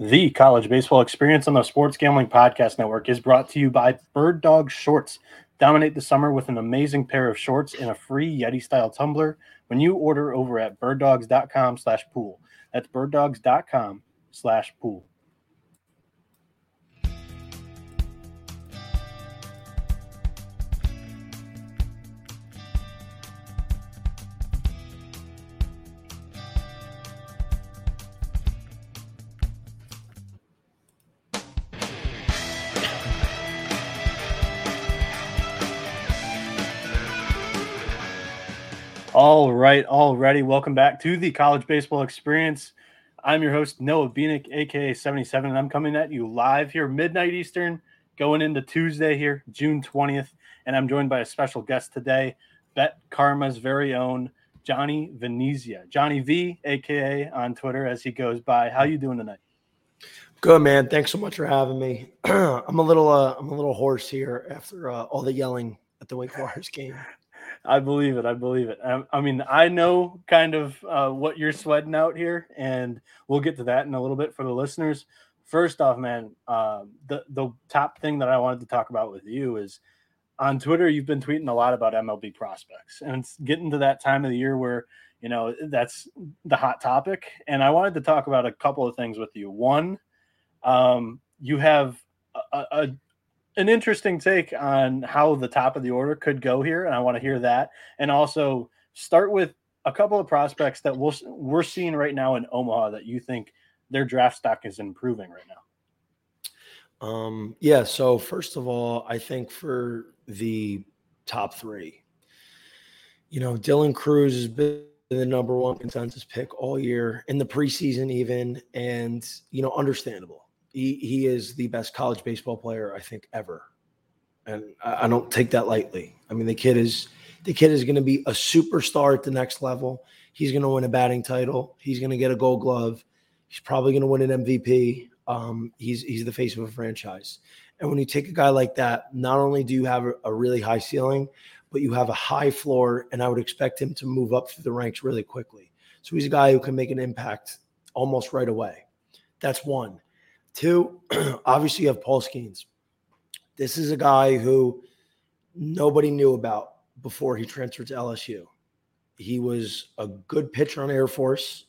The college baseball experience on the Sports Gambling Podcast Network is brought to you by Bird Dog Shorts. Dominate the summer with an amazing pair of shorts and a free Yeti style tumbler when you order over at birddogs.com slash pool. That's birddogs.com slash pool. Right, already. Welcome back to the College Baseball Experience. I'm your host, Noah Bieniek, aka 77, and I'm coming at you live here, midnight Eastern, going into Tuesday here, June 20th. And I'm joined by a special guest today, Bet Karma's very own Johnny Venezia. Johnny V, aka on Twitter as he goes by. How you doing tonight? Good man. Thanks so much for having me. I'm a little uh, I'm a little hoarse here after uh, all the yelling at the Wake Forest game. I believe it. I believe it. I, um, I mean, I know kind of uh, what you're sweating out here, and we'll get to that in a little bit for the listeners. First off, man, uh, the the top thing that I wanted to talk about with you is on Twitter. You've been tweeting a lot about MLB prospects, and it's getting to that time of the year where you know that's the hot topic. And I wanted to talk about a couple of things with you. One, um, you have a, a, an interesting take on how the top of the order could go here, and I want to hear that. And also start with a couple of prospects that we'll, we're seeing right now in Omaha that you think their draft stock is improving right now. Um, yeah. So first of all, I think for the top three, you know, Dylan Crews has been the number one consensus pick all year in the preseason, even, and you know, understandable he, he is the best college baseball player I think ever, and I, I don't take that lightly. I mean, the kid is the kid is going to be a superstar at the next level. He's going to win a batting title. He's going to get a Gold Glove. He's probably going to win an MVP. Um, he's he's the face of a franchise. And when you take a guy like that, not only do you have a, a really high ceiling, but you have a high floor, and I would expect him to move up through the ranks really quickly. So he's a guy who can make an impact almost right away. That's one. Two, obviously, you have Paul Skenes. This is a guy who nobody knew about before he transferred to LSU. He was a good pitcher on Air Force,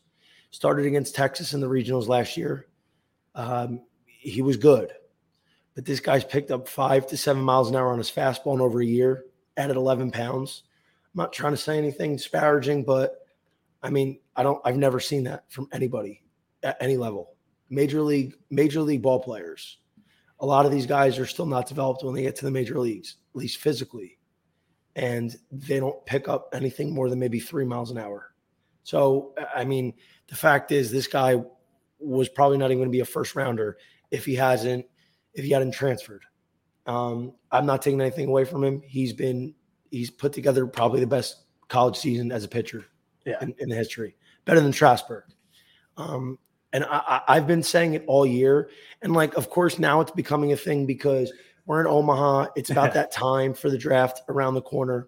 started against Texas in the regionals last year. Um, he was good, but this guy's picked up five to seven miles an hour on his fastball in over a year, added 11 pounds. I'm not trying to say anything disparaging, but I mean, I don't, I've never seen that from anybody at any level major league major league ball players. A lot of these guys are still not developed when they get to the major leagues, at least physically, and they don't pick up anything more than maybe three miles an hour. So, I mean, the fact is, this guy was probably not even going to be a first rounder if he hasn't if he hadn't transferred. Um, I'm not taking anything away from him. He's been he's put together probably the best college season as a pitcher yeah. in, in the history, better than Strasburg. Um, and I, have been saying it all year. And like, of course, now it's becoming a thing because we're in Omaha. It's about that time for the draft around the corner.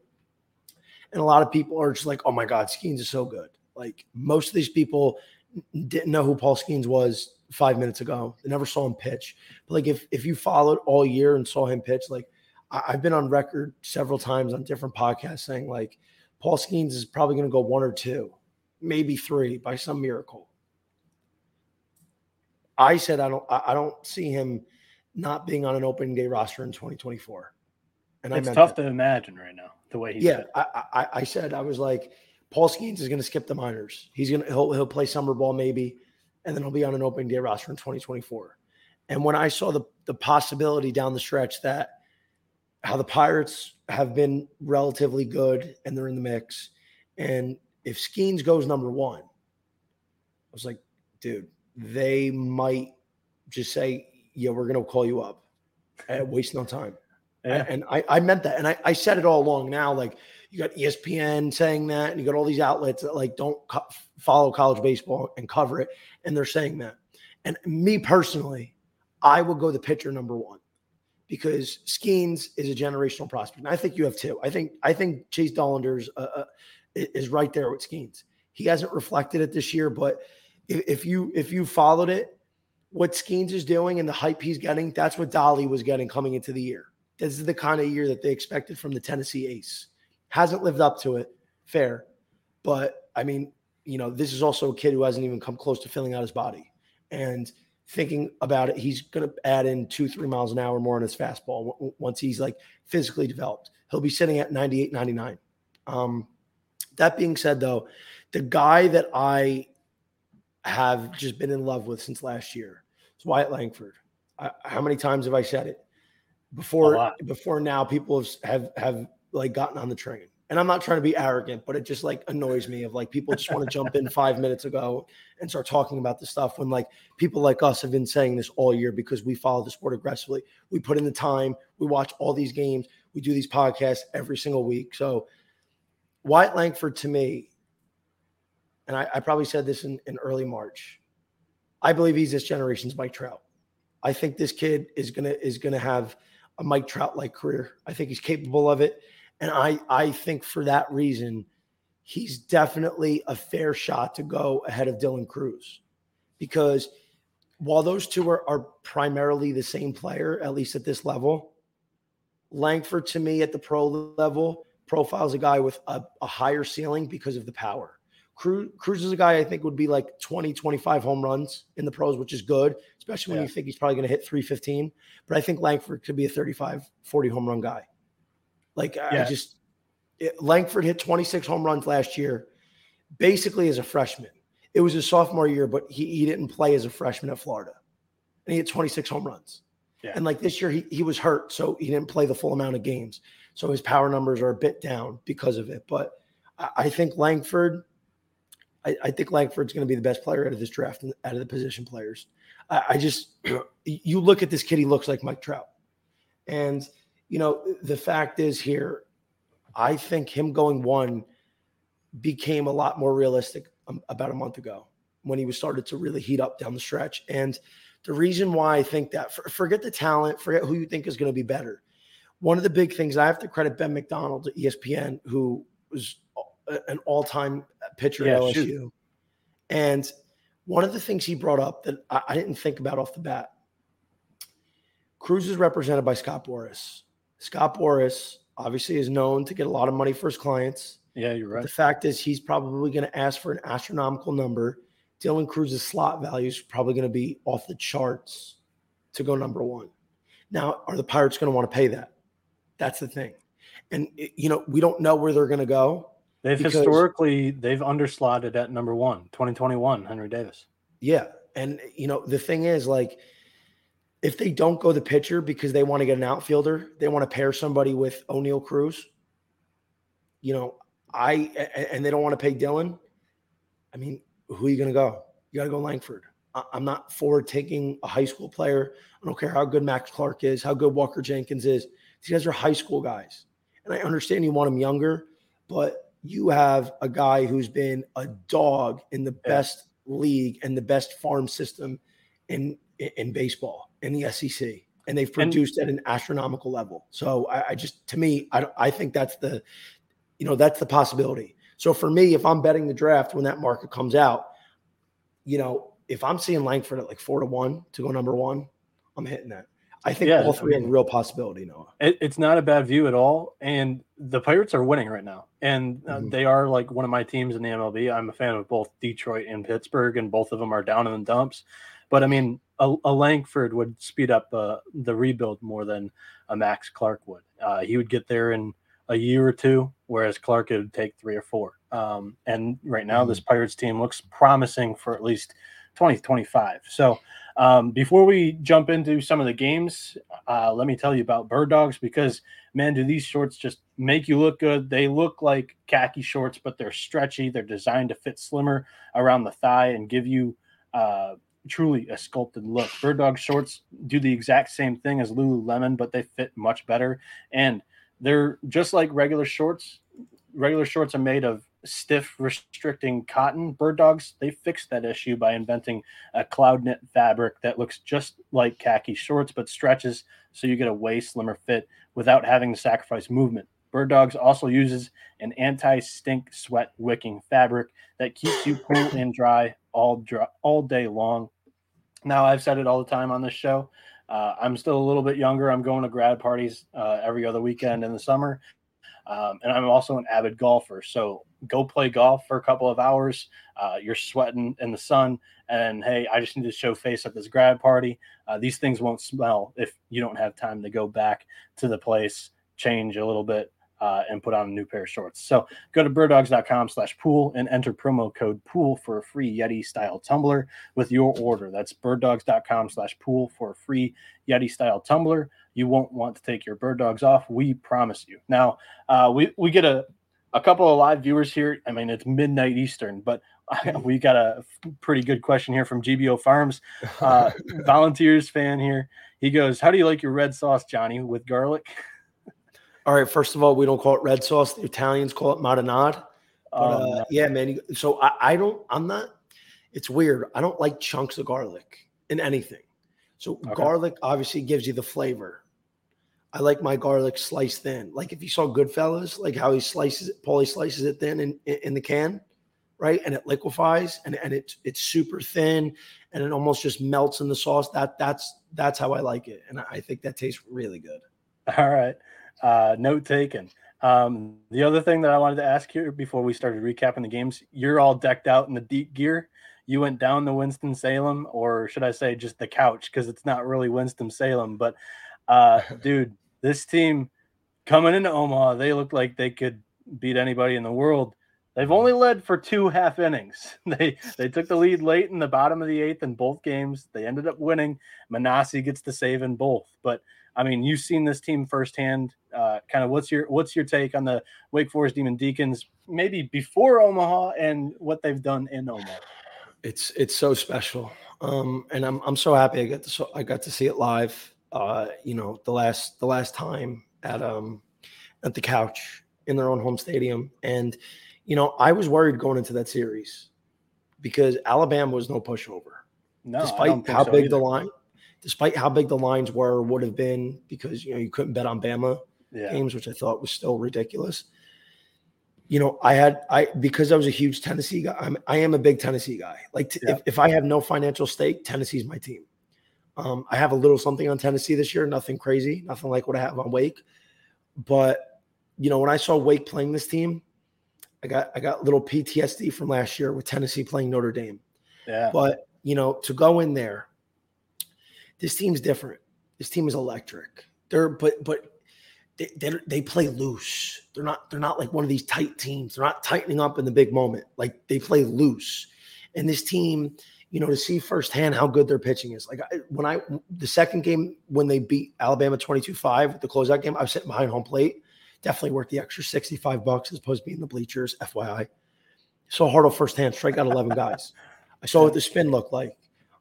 And a lot of people are just like, oh my God, Skenes is so good. Like most of these people didn't know who Paul Skenes was five minutes ago. They never saw him pitch. But like if if you followed all year and saw him pitch, like I, I've been on record several times on different podcasts saying like Paul Skenes is probably going to go one or two, maybe three by some miracle I said I don't I don't see him not being on an opening day roster in 2024. And it's tough that. to imagine right now the way he's. Yeah, I, I, I said I was like Paul Skenes is going to skip the minors. He's gonna he'll he'll play summer ball maybe, and then he'll be on an opening day roster in 2024. And when I saw the the possibility down the stretch that how the Pirates have been relatively good and they're in the mix, and if Skenes goes number one, I was like, dude, they might just say, "Yeah, we're going to call you up," and waste no time. Yeah. And I, I meant that, and I, I said it all along. Now, like you got ESPN saying that, and you got all these outlets that like don't co- follow college baseball and cover it, and they're saying that. And me personally, I would go the pitcher number one because Skenes is a generational prospect. And I think you have two. I think I think Chase Dollander's uh, uh, is right there with Skenes. He hasn't reflected it this year, but if you if you followed it, what Skenes is doing and the hype he's getting, that's what Dolly was getting coming into the year. This is the kind of year that they expected from the Tennessee Ace. Hasn't lived up to it, fair. But I mean, you know, this is also a kid who hasn't even come close to filling out his body. And thinking about it, he's going to add in two, three miles an hour more on his fastball once he's like physically developed. He'll be sitting at 98, 99. Um, that being said, though, the guy that I have just been in love with since last year is Wyatt Langford. I, how many times have I said it before? Before now, people have, have have like gotten on the train and I'm not trying to be arrogant, but it just like annoys me of like people just want to jump in five minutes ago and start talking about this stuff when like people like us have been saying this all year because we follow the sport aggressively. We put in the time, we watch all these games, we do these podcasts every single week. So Wyatt Langford to me, and I, I probably said this in, in early March, I believe he's this generation's Mike Trout. I think this kid is gonna is gonna have a Mike Trout like career. I think he's capable of it. And I, I think for that reason, he's definitely a fair shot to go ahead of Dylan Crews, Because while those two are, are primarily the same player, at least at this level, Langford to me at the pro level profiles a guy with a, a higher ceiling because of the power. Crews, Crews is a guy I think would be like 20, 25 home runs in the pros, which is good, especially when yeah. you think he's probably going to hit 315. But I think Langford could be a 35, 40 home run guy. Like yeah. I just it, Langford hit 26 home runs last year, basically as a freshman. It was his sophomore year, but he, he didn't play as a freshman at Florida. And he hit 26 home runs. Yeah. And like this year, he, he was hurt, so he didn't play the full amount of games. So his power numbers are a bit down because of it. But I, I think Langford, I, I, think Langford's going to be the best player out of this draft, out of the position players. I, I just, you look at this kid, he looks like Mike Trout. And – you know, the fact is here, I think him going one became a lot more realistic um, about a month ago when he was started to really heat up down the stretch. And the reason why I think that, for, forget the talent, forget who you think is going to be better. One of the big things I have to credit Ben McDonald at ESPN, who was an all-time pitcher yeah, at LSU. Shoot. And one of the things he brought up that I, I didn't think about off the bat, Crews is represented by Scott Boras. Scott Boras obviously is known to get a lot of money for his clients. Yeah, you're right. The fact is, he's probably going to ask for an astronomical number. Dylan Crews's slot value is probably going to be off the charts to go number one. Now, are the Pirates going to want to pay that? That's the thing. And you know, we don't know where they're going to go. They've because, historically they've underslotted at number one, 2021, Henry Davis. Yeah. And you know, the thing is like if they don't go the pitcher because they want to get an outfielder, they want to pair somebody with Oneil Cruz. You know, I and they don't want to pay Dylan. I mean, who are you going to go? You got to go Langford. I'm not for taking a high school player. I don't care how good Max Clark is, how good Walker Jenkins is. These guys are high school guys. And I understand you want them younger, but you have a guy who's been a dog in the best league and the best farm system in in baseball in the SEC, and they've produced and, at an astronomical level. So I, I just, to me, I, I think that's the, you know, that's the possibility. So for me, if I'm betting the draft when that market comes out, you know, if I'm seeing Langford at like four to one to go number one, I'm hitting that. I think yeah, all three have real possibility, Noah. It, it's not a bad view at all. And the Pirates are winning right now. And uh, mm-hmm. they are like one of my teams in the MLB. I'm a fan of both Detroit and Pittsburgh, and both of them are down in the dumps. But I mean, a, a Langford would speed up uh, the rebuild more than a Max Clark would. Uh, he would get there in a year or two, whereas Clark would take three or four. Um, and right now, mm-hmm. this Pirates team looks promising for at least 2025. So um, before we jump into some of the games, uh, let me tell you about Bird Dogs because, man, do these shorts just make you look good? They look like khaki shorts, but they're stretchy. They're designed to fit slimmer around the thigh and give you uh, truly a sculpted look. Bird Dog shorts do the exact same thing as Lululemon, but they fit much better. And they're just like regular shorts. Regular shorts are made of stiff, restricting cotton. Bird Dogs, they fixed that issue by inventing a cloud knit fabric that looks just like khaki shorts, but stretches so you get a way slimmer fit without having to sacrifice movement. Bird Dogs also uses an anti-stink sweat wicking fabric that keeps you cool and dry all dry, all day long. Now, I've said it all the time on this show. Uh, I'm still a little bit younger. I'm going to grad parties uh, every other weekend in the summer. Um, and I'm also an avid golfer. So go play golf for a couple of hours. Uh, you're sweating in the sun. And hey, I just need to show face at this grad party. Uh, these things won't smell if you don't have time to go back to the place, change a little bit, uh, and put on a new pair of shorts. So go to birddogs.com slash pool and enter promo code pool for a free Yeti style tumbler with your order. That's birddogs.com slash pool for a free Yeti style tumbler. You won't want to take your bird dogs off. We promise you. Now, uh, we, we get a, a couple of live viewers here. I mean, it's midnight Eastern, but we got a pretty good question here from GBO Farms, uh, volunteers fan here. He goes, How do you like your red sauce, Johnny, with garlic? All right. First of all, we don't call it red sauce. The Italians call it marinade. But, uh, no. Yeah, man. So I, I don't. I'm not. It's weird. I don't like chunks of garlic in anything. So okay. garlic obviously gives you the flavor. I like my garlic sliced thin. Like if you saw Goodfellas, like how he slices it, Paulie slices it thin in, in the can, right? And it liquefies and, and it's it's super thin and it almost just melts in the sauce. That that's that's how I like it. And I think that tastes really good. All right. Uh, note taken. Um, the other thing that I wanted to ask you before we started recapping the games, you're all decked out in the deep gear. You went down to Winston Salem, or should I say just the couch? Because it's not really Winston Salem. But uh, dude, this team coming into Omaha, they look like they could beat anybody in the world. They've only led for two half innings. They they took the lead late in the bottom of the eighth in both games. They ended up winning. Minacci gets the save in both. But I mean, you've seen this team firsthand. Uh, kind of what's your what's your take on the Wake Forest Demon Deacons, maybe before Omaha and what they've done in Omaha? It's it's so special, um, and I'm I'm so happy I got to so I got to see it live. Uh, you know, the last the last time at um at the couch in their own home stadium, and you know I was worried going into that series because Alabama was no pushover. No, despite how so big either. the line despite how big the lines were would have been because you know you couldn't bet on Bama yeah. games, which I thought was still ridiculous. You know, I had I because I was a huge Tennessee guy. I'm, I am a big Tennessee guy. Like t- yeah. if, if I have no financial stake, Tennessee's my team. Um, I have a little something on Tennessee this year, nothing crazy, nothing like what I have on Wake. But you know, when I saw Wake playing this team, I got I got little PTSD from last year with Tennessee playing Notre Dame. Yeah. But you know, to go in there this team's different. This team is electric. They're but but they, they play loose. They're not they're not like one of these tight teams. They're not tightening up in the big moment. Like they play loose. And this team, you know, to see firsthand how good their pitching is. Like I, when I the second game when they beat Alabama 22-5, with the closeout game, I was sitting behind home plate. Definitely worth the extra 65 bucks as opposed to being the bleachers, FYI. Saw Hartle firsthand, strike out 11 guys. I saw what the spin looked like.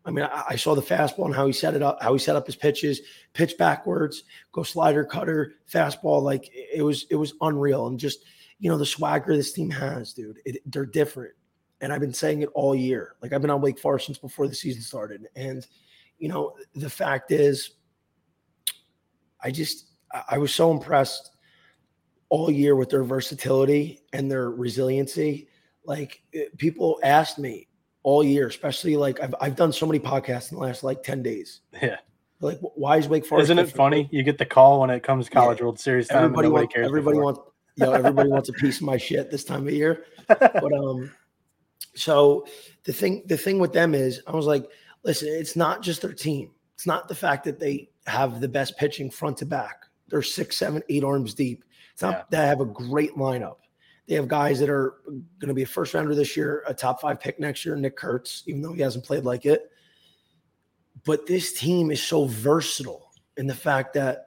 I mean, I, I, saw the fastball and how he set it up, how he set up his pitches, pitch backwards, go slider, cutter, fastball. Like it was, it was unreal. And just, you know, the swagger this team has, dude, it, they're different. And I've been saying it all year. Like I've been on Wake Forest since before the season started. And, you know, the fact is, I just, I was so impressed all year with their versatility and their resiliency. Like people asked me, all year, especially like I've, I've done so many podcasts in the last like 10 days. Yeah. Like, why is Wake Forest? Isn't it funny? You get the call when it comes College yeah. World Series time. Everybody, wants, everybody wants, you know, everybody wants a piece of my shit this time of year. But, um, so the thing, the thing with them is, I was like, listen, it's not just their team. It's not the fact that they have the best pitching front to back. They're six, seven, eight arms deep. It's not yeah. they have a great lineup. They have guys that are going to be a first rounder this year, a top five pick next year, Nick Kurtz, even though he hasn't played like it. But this team is so versatile in the fact that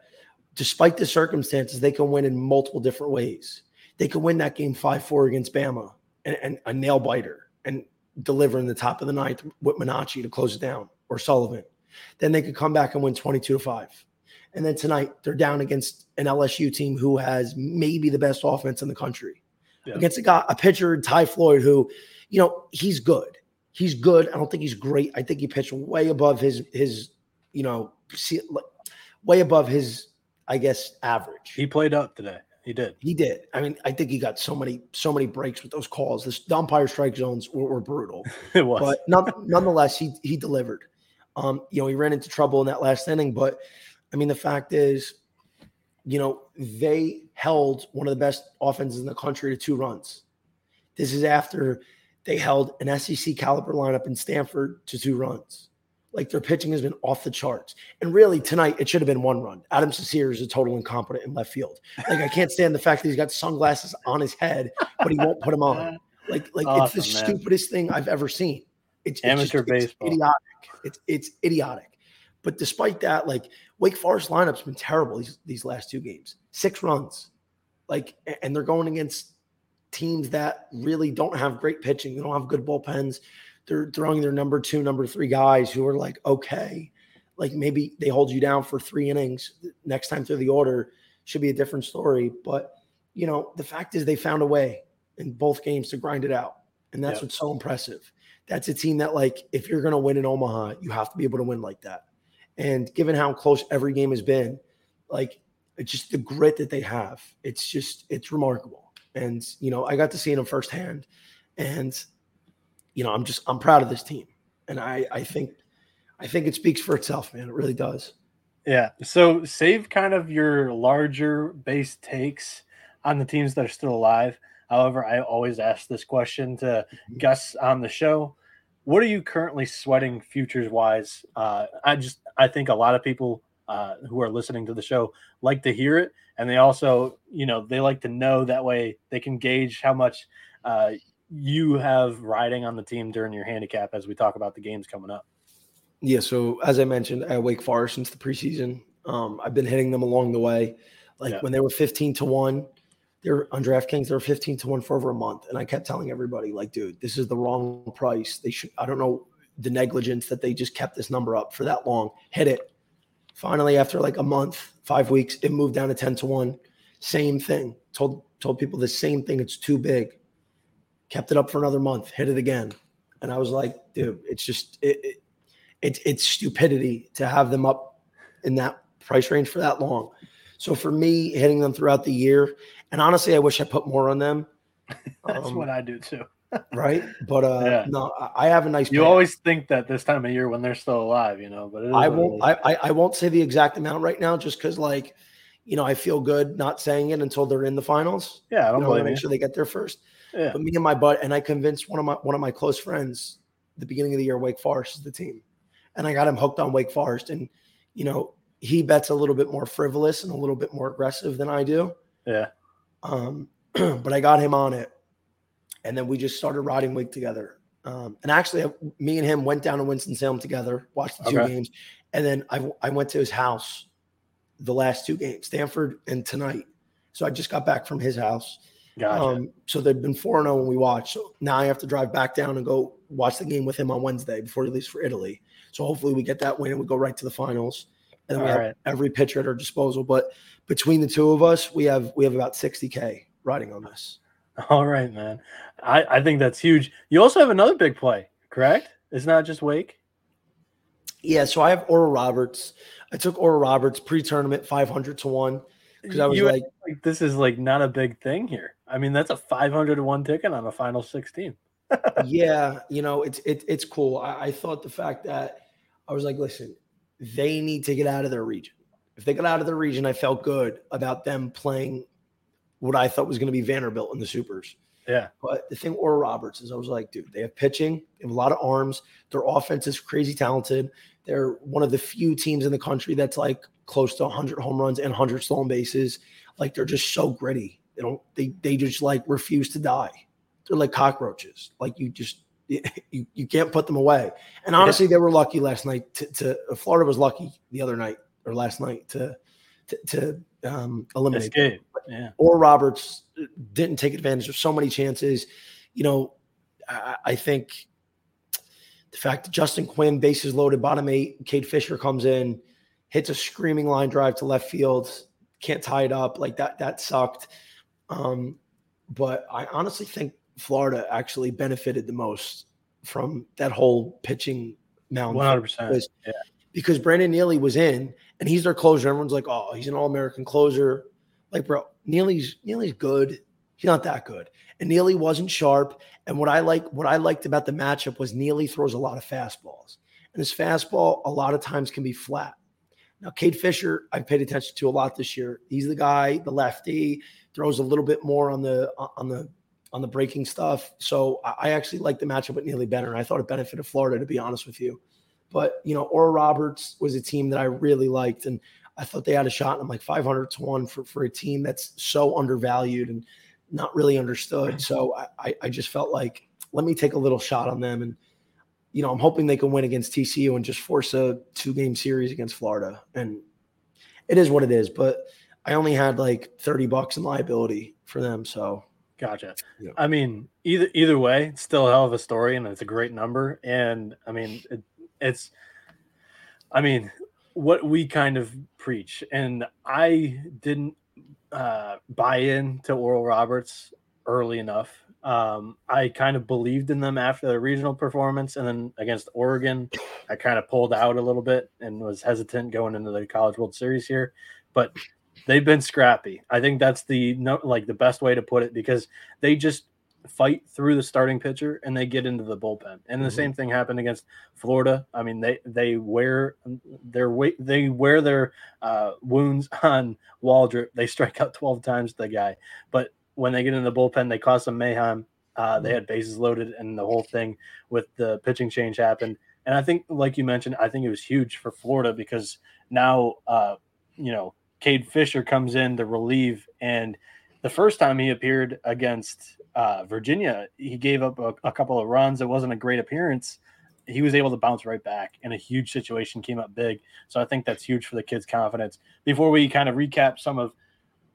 despite the circumstances, they can win in multiple different ways. They can win that game 5 4 against Bama and, and, a nail biter and deliver in the top of the ninth with Minacci to close it down or Sullivan. Then they could come back and win 22 to 5. And then tonight, they're down against an LSU team who has maybe the best offense in the country yeah. against a guy, a pitcher, Ty Floyd, who, you know, he's good. He's good. I don't think he's great. I think he pitched way above his his, you know, see, way above his, I guess, average. He played up today. He did. He did. I mean, I think he got so many so many breaks with those calls. The umpire strike zones were, were brutal. it was, but nonetheless, he he delivered. Um, you know, he ran into trouble in that last inning, but I mean, the fact is, you know, they held one of the best offenses in the country to two runs. This is after they held an SEC caliber lineup in Stanford to two runs. Like their pitching has been off the charts. And really, tonight, it should have been one run. Adam Cecere is a total incompetent in left field. Like, I can't stand the fact that he's got sunglasses on his head, but he won't put them on. Like, like awesome, it's the man. stupidest thing I've ever seen. It's, it's amateur just, baseball. It's idiotic. It's it's idiotic. But despite that, like Wake Forest lineup's been terrible these these last two games. Six runs, like, and they're going against teams that really don't have great pitching. They don't have good bullpens. They're throwing their number two, number three guys who are like okay, like maybe they hold you down for three innings. Next time through the order should be a different story. But you know, the fact is they found a way in both games to grind it out, and that's yep. what's so impressive that's a team that like if you're going to win in Omaha, you have to be able to win like that. And given how close every game has been, like it's just the grit that they have. It's just it's remarkable. And you know, I got to see them firsthand, and you know, I'm just I'm proud of this team, and I I think I think it speaks for itself, man. It really does. Yeah. So save kind of your larger base takes on the teams that are still alive. However, I always ask this question to mm-hmm. guests on the show. What are you currently sweating futures wise? Uh, I just I think a lot of people uh, who are listening to the show like to hear it, and they also you know they like to know that way they can gauge how much uh, you have riding on the team during your handicap as we talk about the games coming up. Yeah. So as I mentioned, at Wake Forest since the preseason, um, I've been hitting them along the way. Like yeah. when they were fifteen to one, they're on DraftKings, they're 15 to 1 for over a month. And I kept telling everybody, like, dude, this is the wrong price. They should, I don't know the negligence that they just kept this number up for that long. Hit it. Finally, after like a month, five weeks, it moved down to 10 to 1. Same thing. Told told people the same thing. It's too big. Kept it up for another month, hit it again. And I was like, dude, it's just it, it, it it's stupidity to have them up in that price range for that long. So for me, hitting them throughout the year, and honestly, I wish I put more on them. That's um, what I do too. right, but uh, yeah. no, I have a nice. You always think that this time of year when they're still alive, you know, but I won't. I, I won't say the exact amount right now, just because like, you know, I feel good not saying it until they're in the finals. Yeah, I don't you know, make sure they get there first. Yeah. But me and my butt, and I convinced one of my one of my close friends the beginning of the year, Wake Forest is the team, and I got him hooked on Wake Forest, and you know, he bets a little bit more frivolous and a little bit more aggressive than I do. Yeah. Um, but I got him on it, and then we just started riding Wake together. Um, and actually, me and him went down to Winston Salem together, watched the two okay. games, and then I I went to his house the last two games, Stanford and tonight. So I just got back from his house. Gotcha. Um, so they've been 4 0 when we watched. So now I have to drive back down and go watch the game with him on Wednesday before he leaves for Italy. So hopefully we get that win and we go right to the finals and we have every pitcher at our disposal. But between the two of us, we have we have about 60k riding on this. All right, man. I, I think that's huge. You also have another big play, correct? It's not just Wake. Yeah, so I have Oral Roberts. I took Oral Roberts pre-tournament 500 to 1 because I was like, like, this is like not a big thing here. I mean, that's a 500 to 1 ticket on a final 16. yeah, you know, it's it, it's cool. I, I thought the fact that I was like, listen, they need to get out of their region. If they got out of the region, I felt good about them playing what I thought was going to be Vanderbilt in the supers. Yeah. But the thing Oral Roberts is I was like, dude, they have pitching, they have a lot of arms. Their offense is crazy talented. They're one of the few teams in the country that's like close to 100 home runs and 100 stolen bases. Like they're just so gritty. They don't, they, they just like refuse to die. They're like cockroaches. Like you just, you, you can't put them away. And honestly, they were lucky last night to, to Florida was lucky the other night or last night to to, to um, eliminate. Escape. Yeah. Or Roberts didn't take advantage of so many chances. You know, I, I think the fact that Justin Quinn, bases loaded, bottom eight, Cade Fisher comes in, hits a screaming line drive to left field, can't tie it up. Like that, that sucked. Um, but I honestly think Florida actually benefited the most from that whole pitching mound. One hundred percent. Because Brandon Neely was in, and he's their closer. Everyone's like, "Oh, he's an All-American closer." Like, bro, Neely's Neely's good. He's not that good. And Neely wasn't sharp. And what I like, what I liked about the matchup was Neely throws a lot of fastballs. and his fastball a lot of times can be flat. Now, Cade Fisher, I've paid attention to a lot this year. He's the guy, the lefty, throws a little bit more on the on the on the breaking stuff. So I actually like the matchup with Neely Benner. I thought it benefited Florida, to be honest with you. But you know, Oral Roberts was a team that I really liked, and I thought they had a shot. And I'm like 500 to one for for a team that's so undervalued and not really understood. So I I just felt like let me take a little shot on them, and you know, I'm hoping they can win against TCU and just force a two game series against Florida. And it is what it is. But I only had like 30 bucks in liability for them, so Gotcha. Yeah. I mean, either either way, it's still a hell of a story, and it's a great number. And I mean, it, it's, I mean, what we kind of preach, and I didn't uh, buy in to Oral Roberts early enough. Um, I kind of believed in them after the regional performance, and then against Oregon, I kind of pulled out a little bit and was hesitant going into the College World Series here. But they've been scrappy. I think that's the like the best way to put it because they just fight through the starting pitcher and they get into the bullpen. And the mm-hmm. same thing happened against Florida. I mean, they they wear their weight they wear their uh, wounds on Waldrep. They strike out 12 times the guy. But when they get in the bullpen, they cause some mayhem. Uh, they mm-hmm. had bases loaded and the whole thing with the pitching change happened. And I think, like you mentioned, I think it was huge for Florida because now, uh, you know, Cade Fisher comes in to relieve. And the first time he appeared against uh, Virginia, he gave up a, a, couple of runs. It wasn't a great appearance. He was able to bounce right back, and a huge situation came up big. So I think that's huge for the kid's confidence. Before we kind of recap some of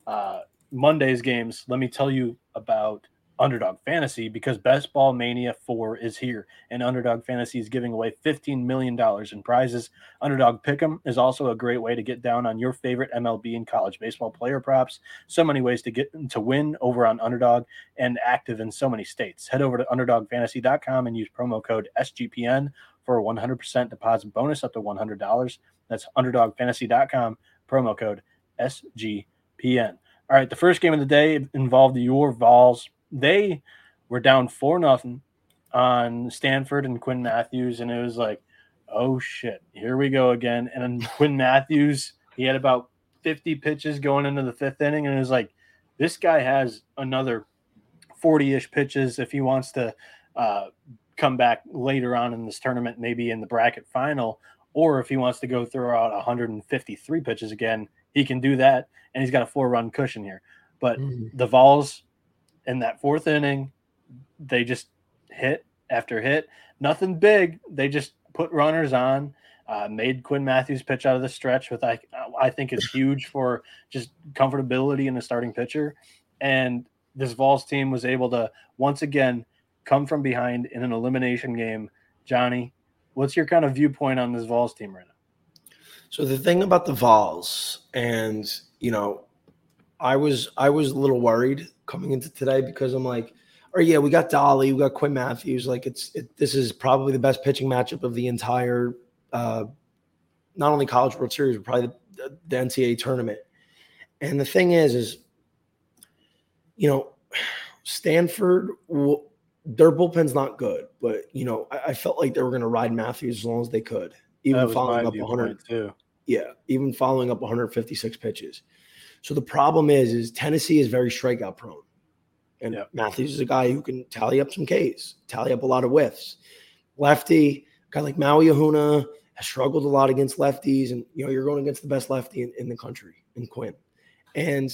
uh, Monday's games, let me tell you about Underdog Fantasy because Best Ball Mania 4 is here, and Underdog Fantasy is giving away $15 million in prizes. Underdog Pick'em is also a great way to get down on your favorite MLB and college baseball player props. So many ways to get to win over on Underdog and active in so many states. Head over to UnderdogFantasy.com and use promo code SGPN for a 100% deposit bonus up to $100. That's UnderdogFantasy.com, promo code SGPN. All right, the first game of the day involved your Vols they were down four nothing on Stanford and Quinn Matthews, and it was like, oh shit, here we go again. And then Quinn Matthews, he had about 50 pitches going into the fifth inning, and it was like, this guy has another 40 ish pitches if he wants to uh, come back later on in this tournament, maybe in the bracket final, or if he wants to go throw out 153 pitches again, he can do that. And he's got a four run cushion here. But mm-hmm. the Vols in that fourth inning, they just hit after hit. Nothing big. They just put runners on. Uh, made Quinn Matthews pitch out of the stretch, with I I think is huge for just comfortability in the starting pitcher. And this Vols team was able to once again come from behind in an elimination game. Johnny, what's your kind of viewpoint on this Vols team right now? So the thing about the Vols, and you know, I was I was a little worried coming into today because I'm like, or oh, yeah, we got Dolly, we got Quinn Matthews. Like it's it, this is probably the best pitching matchup of the entire, uh, not only College World Series, but probably the, the NCAA tournament. And the thing is, is you know, Stanford, their bullpen's not good, but you know, I, I felt like they were going to ride Matthews as long as they could, even following up 100. Too. Yeah, even following up 156 pitches. So the problem is, is Tennessee is very strikeout prone. And yeah. Matthews is a guy who can tally up some Ks, tally up a lot of whiffs. Lefty, a guy like Maui Ahuna has struggled a lot against lefties. And, you know, you're going against the best lefty in, in the country, in Quinn. And,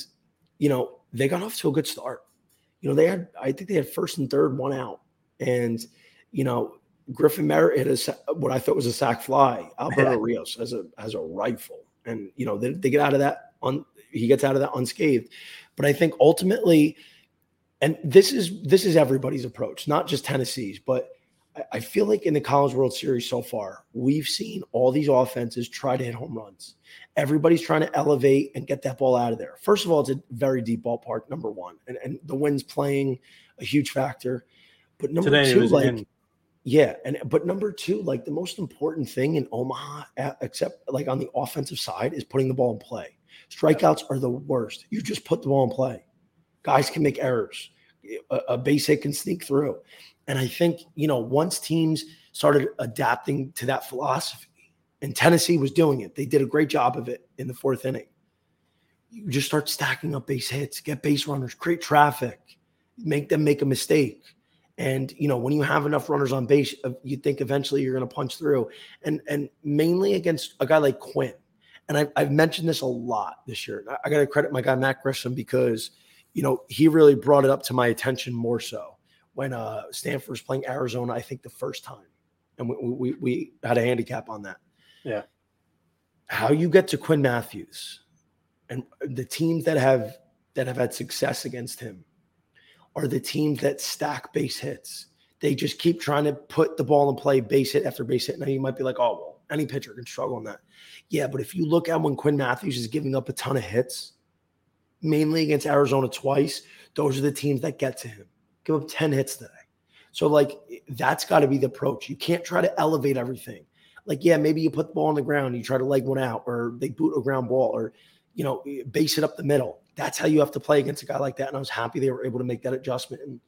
you know, they got off to a good start. You know, they had, I think they had first and third, one out. And, you know, Griffin Merritt hit a, what I thought was a sac fly. Alberto Rios has a has a rifle, and you know they, they get out of that on he gets out of that unscathed. But I think ultimately, and this is this is everybody's approach, not just Tennessee's, but I feel like in the College World Series so far, we've seen all these offenses try to hit home runs. Everybody's trying to elevate and get that ball out of there. First of all, it's a very deep ballpark, number one, and, and the wind's playing a huge factor. But number Today two, like, in. yeah, and but number two, like the most important thing in Omaha, except like on the offensive side, is putting the ball in play. Strikeouts are the worst. You just put the ball in play. Guys can make errors. A, a base hit can sneak through. And I think, you know, once teams started adapting to that philosophy. And Tennessee was doing it. They did a great job of it in the fourth inning. You just start stacking up base hits, get base runners, create traffic, make them make a mistake. And you know, when you have enough runners on base, uh, you think eventually you're going to punch through. And and mainly against a guy like Quinn. And I've, I've mentioned this a lot this year. I, I got to credit my guy Matt Grissom because you know he really brought it up to my attention more so when uh, Stanford was playing Arizona. I think the first time, and we, we we had a handicap on that. Yeah. How you get to Quinn Matthews and the teams that have that have had success against him are the teams that stack base hits. They just keep trying to put the ball in play, base hit after base hit. Now you might be like, oh well, any pitcher can struggle on that. Yeah, but if you look at when Quinn Matthews is giving up a ton of hits, mainly against Arizona twice, those are the teams that get to him. Give up 10 hits today. So, like, that's got to be the approach. You can't try to elevate everything. Like, yeah, maybe you put the ball on the ground, you try to leg one out, or they boot a ground ball, or, you know, base it up the middle. That's how you have to play against a guy like that. And I was happy they were able to make that adjustment. And,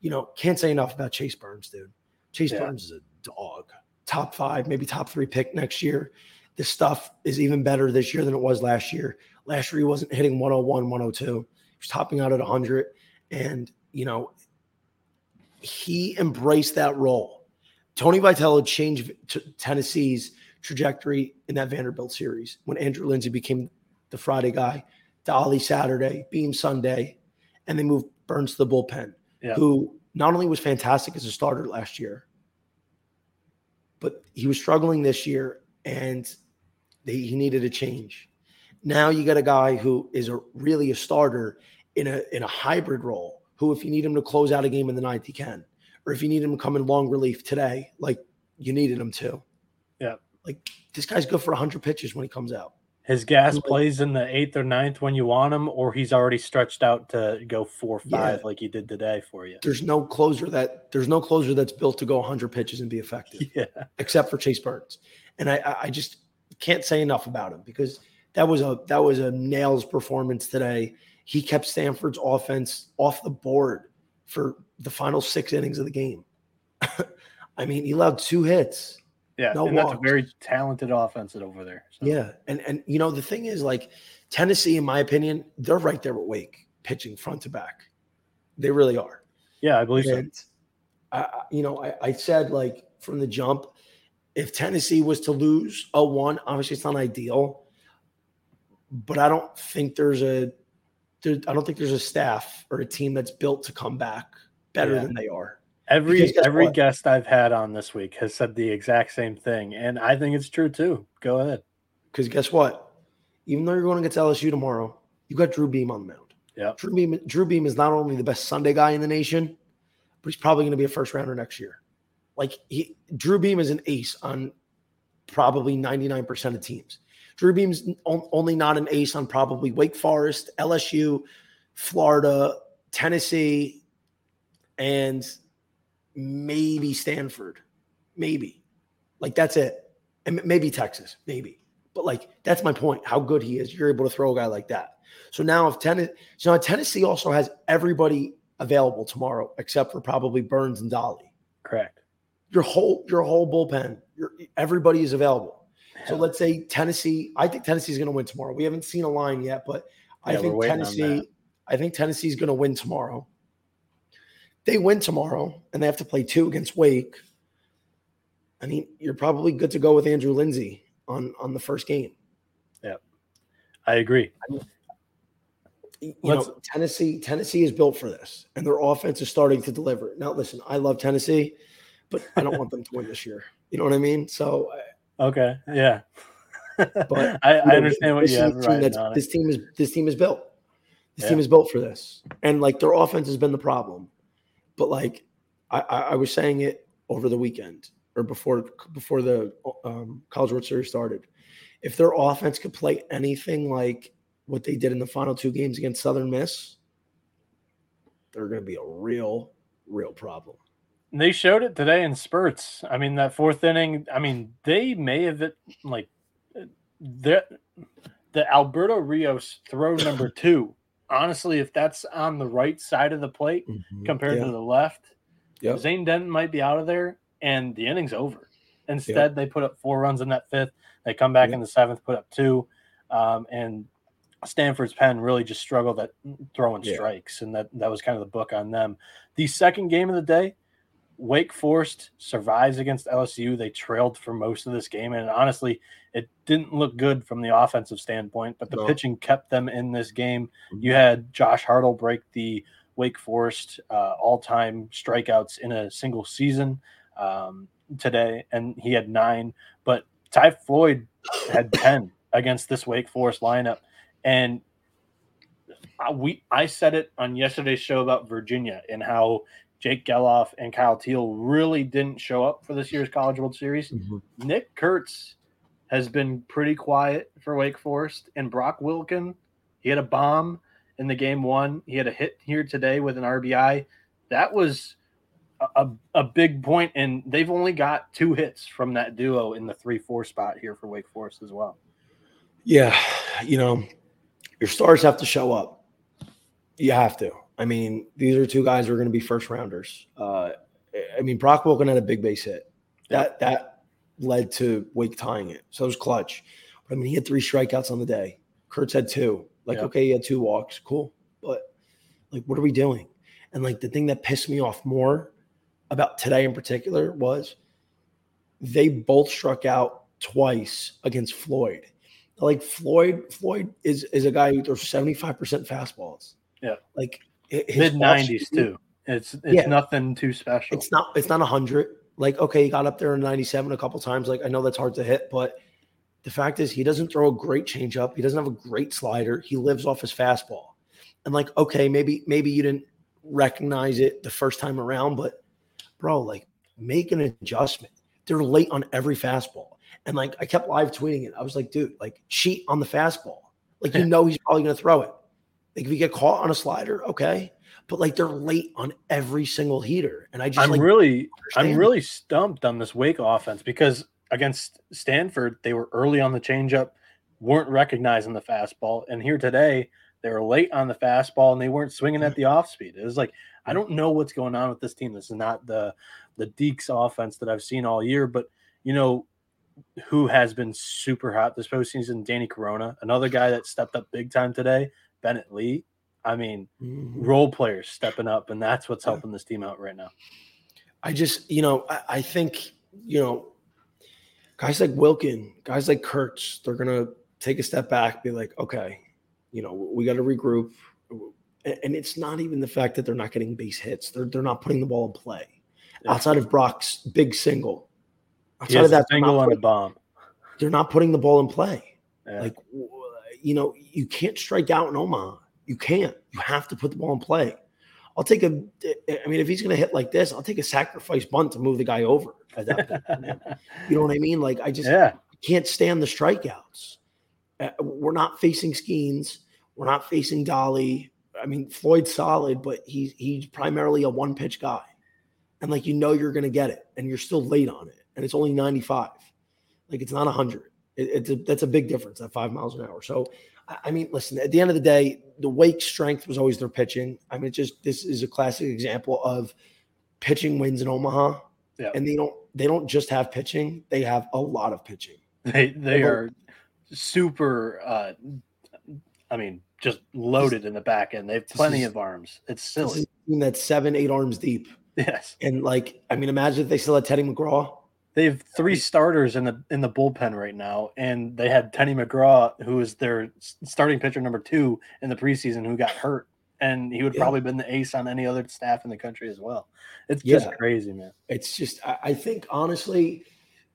you know, can't say enough about Chase Burns, dude. Chase yeah. Burns is a dog. Top five, maybe top three pick next year. This stuff is even better this year than it was last year. Last year, he wasn't hitting 101, 102. He was topping out at 100. And, you know, he embraced that role. Tony Vitello changed t- Tennessee's trajectory in that Vanderbilt series when Andrew Lindsey became the Friday guy, Dolly Saturday, Beam Sunday, and they moved Burns to the bullpen, yeah. who not only was fantastic as a starter last year, but he was struggling this year and they, he needed a change. Now you got a guy who is a, really a starter in a in a hybrid role who, if you need him to close out a game in the ninth, he can. Or if you need him to come in long relief today, like you needed him to. Yeah. Like this guy's good for 100 pitches when he comes out. His gas like, plays in the eighth or ninth when you want him, or he's already stretched out to go four five yeah. like he did today for you. There's no closer that there's no closer that's built to go 100 pitches and be effective. Yeah. Except for Chase Burns, and I I just can't say enough about him because that was a that was a nails performance today he kept Stanford's offense off the board for the final six innings of the game. I mean, he allowed two hits. Yeah, no and walks. that's a very talented offense over there. So. Yeah, and and you know the thing is, like Tennessee, in my opinion, they're right there with Wake, pitching front to back. They really are. Yeah, I believe and so. I, you know, I, I said like from the jump, if Tennessee was to lose a one, obviously it's not ideal, but I don't think there's a there, I don't think there's a staff or a team that's built to come back better yeah. than they are. Every every what? guest I've had on this week has said the exact same thing, and I think it's true too. Go ahead. Because guess what? Even though you're going against LSU tomorrow, you got Drew Beam on the mound. Yeah. Drew Beam. Drew Beam is not only the best Sunday guy in the nation, but he's probably going to be a first rounder next year. Like he, Drew Beam is an ace on probably 99% of teams. Drew Beam's only not an ace on probably Wake Forest, LSU, Florida, Tennessee, and maybe Stanford. Maybe. Like that's it. And maybe Texas, maybe. But like that's my point. How good he is. You're able to throw a guy like that. So now if Tennessee, so now Tennessee also has everybody available tomorrow except for probably Burns and Dolly. Correct. Your whole your whole bullpen, your everybody is available. So let's say Tennessee. I think Tennessee is going to win tomorrow. We haven't seen a line yet, but yeah, I think Tennessee. I think Tennessee is going to win tomorrow. They win tomorrow, and they have to play two against Wake. I mean, you're probably good to go with Andrew Lindsey on on the first game. Yeah, I agree. I mean, you Let's, know, Tennessee Tennessee is built for this, and their offense is starting to deliver. Now, listen, I love Tennessee, but I don't want them to win this year. You know what I mean? So Okay. Yeah. but I, I understand what you have right This team is this team is built. This yeah. team is built for this, and like their offense has been the problem. But like I, I was saying it over the weekend or before before the um, College World Series started. If their offense could play anything like what they did in the final two games against Southern Miss, they're going to be a real, real problem. They showed it today in spurts. I mean, that fourth inning. I mean, they may have like the the Alberto Rios throw number two. Honestly, if that's on the right side of the plate mm-hmm. compared yeah. to the left, yep. Zane Denton might be out of there. and the inning's over. Instead, yep. they put up four runs in that fifth. They come back yep. in the seventh, put up two, um, and Stanford's pen really just struggled at throwing yeah. strikes, and that that was kind of the book on them. The second game of the day, Wake Forest survives against LSU. They trailed for most of this game, and honestly, it didn't look good from the offensive standpoint. But the no. pitching kept them in this game. Mm-hmm. You had Josh Hartle break the Wake Forest uh, all-time strikeouts in a single season um, today, and he had nine. But Ty Floyd had ten against this Wake Forest lineup, and we I said it on yesterday's show about Virginia and how Jake Gelof and Kyle Teel really didn't show up for this year's College World Series. Mm-hmm. Nick Kurtz has been pretty quiet for Wake Forest, and Brock Wilken, he had a bomb in the game one. He had a hit here today with an RBI. That was a, a big point, and they've only got two hits from that duo in the three four spot here for Wake Forest as well. Yeah, you know, your stars have to show up. You have to. I mean, these are two guys who are going to be first rounders. Uh, I mean, Brock Wilken had a big base hit. That that led to Wake tying it. So it was clutch. But I mean, he had three strikeouts on the day. Kurtz had two. Like, okay, he had two walks. Cool. But like, what are we doing? And like the thing that pissed me off more about today in particular was they both struck out twice against Floyd. Like Floyd, Floyd is is a guy who throws 75% fastballs. Yeah. Like mid nineties too. It's it's yeah. nothing too special. It's not it's not a hundred. Like okay, he got up there in ninety seven a couple times. Like I know that's hard to hit, but the fact is he doesn't throw a great changeup. He doesn't have a great slider. He lives off his fastball. And like okay, maybe maybe you didn't recognize it the first time around, but bro, like make an adjustment. They're late on every fastball. And like I kept live tweeting it. I was like, dude, like cheat on the fastball. Like you know he's probably gonna throw it. Like if you get caught on a slider, okay. But like they're late on every single heater. And I just I'm like, really I'm really stumped on this Wake offense because against Stanford, they were early on the changeup, weren't recognizing the fastball. And here today, they were late on the fastball and they weren't swinging at mm-hmm. the off speed. It was like, I mm-hmm. don't know what's going on with this team. This is not the the Deacs offense that I've seen all year, but you know, who has been super hot this postseason? Danny Corona, another guy that stepped up big time today. Bennett Lee. I mean, mm-hmm. role players stepping up, and that's what's helping this team out right now. I just, you know, I, I think, you know, guys like Wilken, guys like Kurtz, they're gonna take a step back, be like, okay, you know, we got to regroup. And it's not even the fact that they're not getting base hits; they're they're not putting the ball in play. Yeah. Outside of Brock's big single, outside of that single on a bomb, they're not putting the ball in play. Yeah. Like you know, you can't strike out in Omaha. You can't. You have to put the ball in play. I'll take a. I mean, if he's going to hit like this, I'll take a sacrifice bunt to move the guy over. At that point, you know what I mean? Like I just yeah. can't stand the strikeouts. Uh, we're not facing Skenes. We're not facing Dolly. I mean, Floyd's solid, but he's he's primarily a one pitch guy, and like you know you're going to get it, and you're still late on it, and it's only 95. Like it's not 100. It, it's a, that's a big difference at five miles an hour. So, I mean, listen, at the end of the day, the Wake strength was always their pitching. I mean, just this is a classic example of pitching wins in Omaha. Yeah. And they don't they don't just have pitching, they have a lot of pitching. They they are super uh I mean, just loaded in the back end. They have plenty is, of arms. It's silly. That's seven, eight arms deep. Yes. And like, I mean, imagine if they still had Teddy McGraw. They have three starters in the in the bullpen right now, and they had Teddy McGraw, who is their starting pitcher number two in the preseason, who got hurt, and he would yeah. probably been the ace on any other staff in the country as well. It's just crazy, man. It's just I think honestly,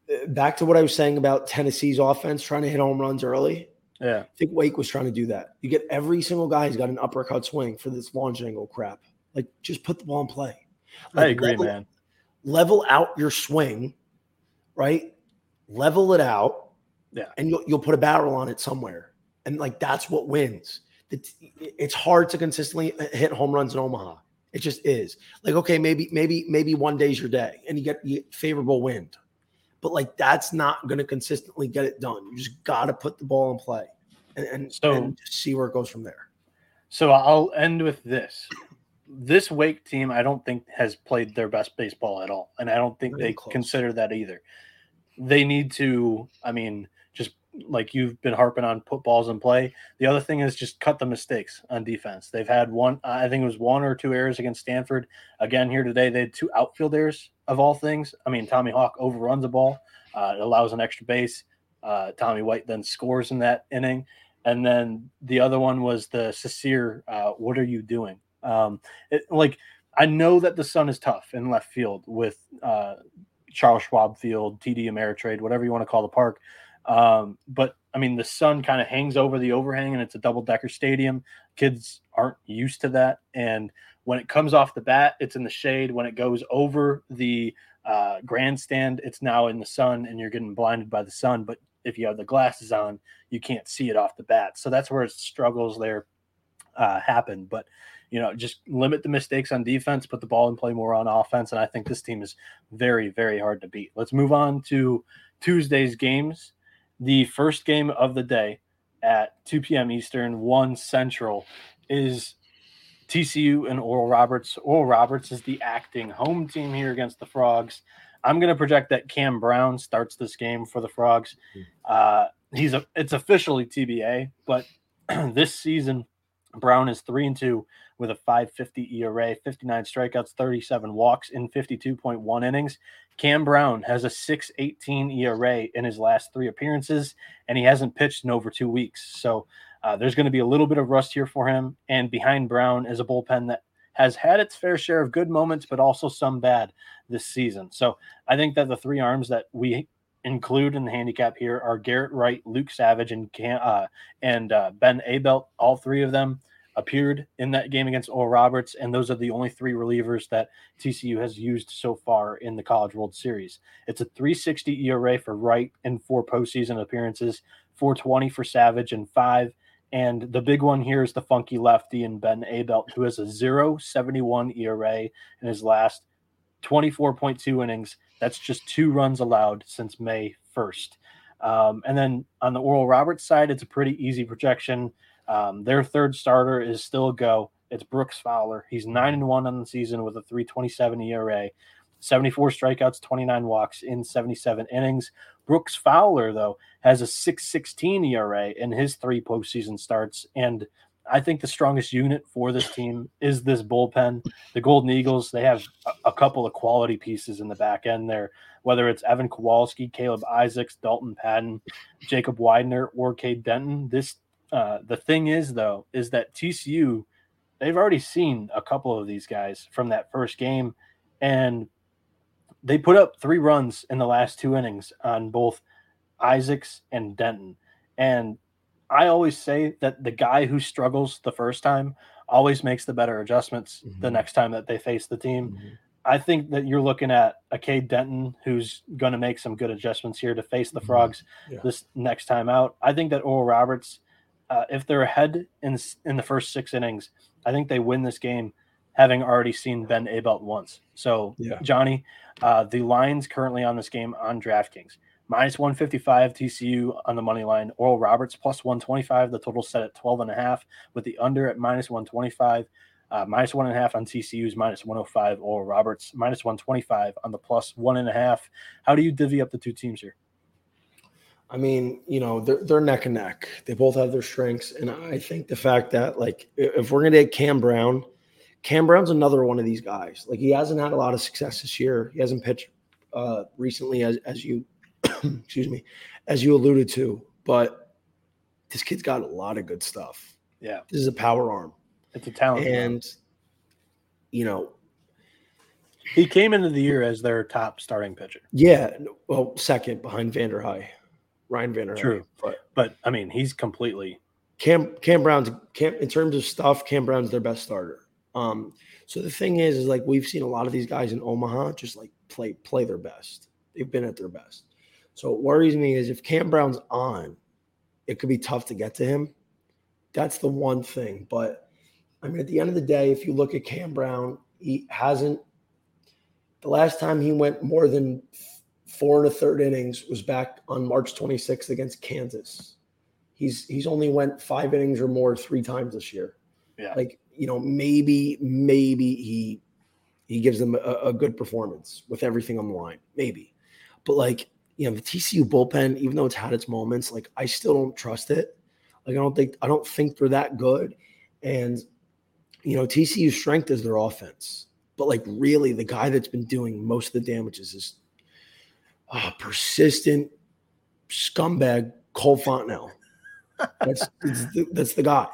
uh, back to what I was saying about Tennessee's offense trying to hit home runs early. Yeah, I think Wake was trying to do that. You get every single guy who's got an uppercut swing for this launch angle crap. Like, just put the ball in play. Like, I agree, level, man. Level out your swing right? Level it out. Yeah. And you'll, you'll put a barrel on it somewhere. And like that's what wins. It's hard to consistently hit home runs in Omaha. It just is. Like, okay, maybe, maybe, maybe one day's your day and you get, you get favorable wind. But like that's not going to consistently get it done. You just got to put the ball in play and, and, so, and see where it goes from there. So I'll end with this. this Wake team, I don't think has played their best baseball at all, and I don't think Not they close. consider that either. They need to. I mean, just like you've been harping on, put balls in play. The other thing is just cut the mistakes on defense. They've had one, I think it was one or two errors against Stanford. Again, here today, they had two outfield errors of all things. I mean, Tommy Hawke overruns the ball, uh, it allows an extra base. Uh, Tommy White then scores in that inning. And then the other one was the Sasir, uh, what are you doing? Um, it, like, I know that the sun is tough in left field with uh, Charles Schwab Field, TD Ameritrade, whatever you want to call the park. Um, but I mean, the sun kind of hangs over the overhang and it's a double decker stadium. Kids aren't used to that. And when it comes off the bat, it's in the shade. When it goes over the uh, grandstand, it's now in the sun and you're getting blinded by the sun. But if you have the glasses on, you can't see it off the bat. So that's where struggles there uh, happen. But you know, just limit the mistakes on defense, put the ball in play more on offense. And I think this team is very, very hard to beat. Let's move on to Tuesday's games. The first game of the day at 2 p.m. Eastern, 1 Central, is TCU and Oral Roberts. Oral Roberts is the acting home team here against the Frogs. I'm going to project that Cam Brown starts this game for the Frogs. Uh, he's a, it's officially TBA, but this season, Brown is three and two with a 550 ERA, 59 strikeouts, 37 walks in 52.1 innings. Cam Brown has a 618 ERA in his last three appearances, and he hasn't pitched in over two weeks. So uh, there's going to be a little bit of rust here for him. And behind Brown is a bullpen that has had its fair share of good moments, but also some bad this season. So I think that the three arms that we include in the handicap here are Garrett Wright, Luke Savage, and Cam, uh, and uh, Ben Abeldt. All three of them appeared in that game against Oral Roberts, and those are the only three relievers that TCU has used so far in the College World Series. It's a 360 ERA for Wright in four postseason appearances, 420 for Savage, and five. And the big one here is the funky lefty and Ben Abeldt, who has a 0.71 ERA in his last 24.2 innings. That's just two runs allowed since May 1st. Um, and then on the Oral Roberts side, it's a pretty easy projection. Um, their third starter is still a go. It's Brooks Fowler. He's nine and one on the season with a 327 ERA, 74 strikeouts, 29 walks in 77 innings. Brooks Fowler, though, has a 616 ERA in his three postseason starts. And I think the strongest unit for this team is this bullpen. The Golden Eagles, they have a, couple of quality pieces in the back end there, whether it's Evan Kowalski, Caleb Isaacs, Dalton Patton, Jacob Widener, or Cade Denton. This uh, the thing is, though, is that TCU, they've already seen a couple of these guys from that first game, and they put up three runs in the last two innings on both Isaacs and Denton. And I always say that the guy who struggles the first time always makes the better adjustments mm-hmm. the next time that they face the team. Mm-hmm. I think that you're looking at a Cade Denton who's going to make some good adjustments here to face the mm-hmm. Frogs yeah. this next time out. I think that Oral Roberts uh, if they're ahead in in the first six innings, I think they win this game, having already seen Ben Abeldt once. So, yeah. Johnny, uh, the lines currently on this game on DraftKings minus 155 TCU on the money line, Oral Roberts plus 125. The total set at 12 and a half with the under at minus 125. Uh, minus one and a half on TCU's minus 105 Oral Roberts minus 125 on the plus one and a half. How do you divvy up the two teams here? I mean, you know, they're they're neck and neck. They both have their strengths, and I think the fact that like if we're gonna take Cam Brown, Cam Brown's another one of these guys. Like he hasn't had a lot of success this year. He hasn't pitched uh, recently, as as you excuse me, as you alluded to. But this kid's got a lot of good stuff. Yeah, this is a power arm. It's a talent, and you know, he came into the year as their top starting pitcher. Yeah, well, second behind Vanderhei. Ryan Vander. True, but but I mean he's completely Cam Cam Brown's Cam in terms of stuff. Cam Brown's their best starter. Um, so the thing is, is like we've seen a lot of these guys in Omaha just like play play their best. They've been at their best. So what worries me is if Cam Brown's on, it could be tough to get to him. That's the one thing. But I mean, at the end of the day, if you look at Cam Brown, he hasn't. The last time he went more than four and a third innings was back on March 26th against Kansas. He's he's only went five innings or more three times this year. Yeah. Like you know, maybe, maybe he he gives them a, a good performance with everything on the line. Maybe. But like, you know, the TCU bullpen, even though it's had its moments, like I still don't trust it. Like I don't think I don't think they're that good. And you know, TCU's strength is their offense. But like really the guy that's been doing most of the damages is uh, persistent scumbag Cole Fontenelle. That's the, that's the guy.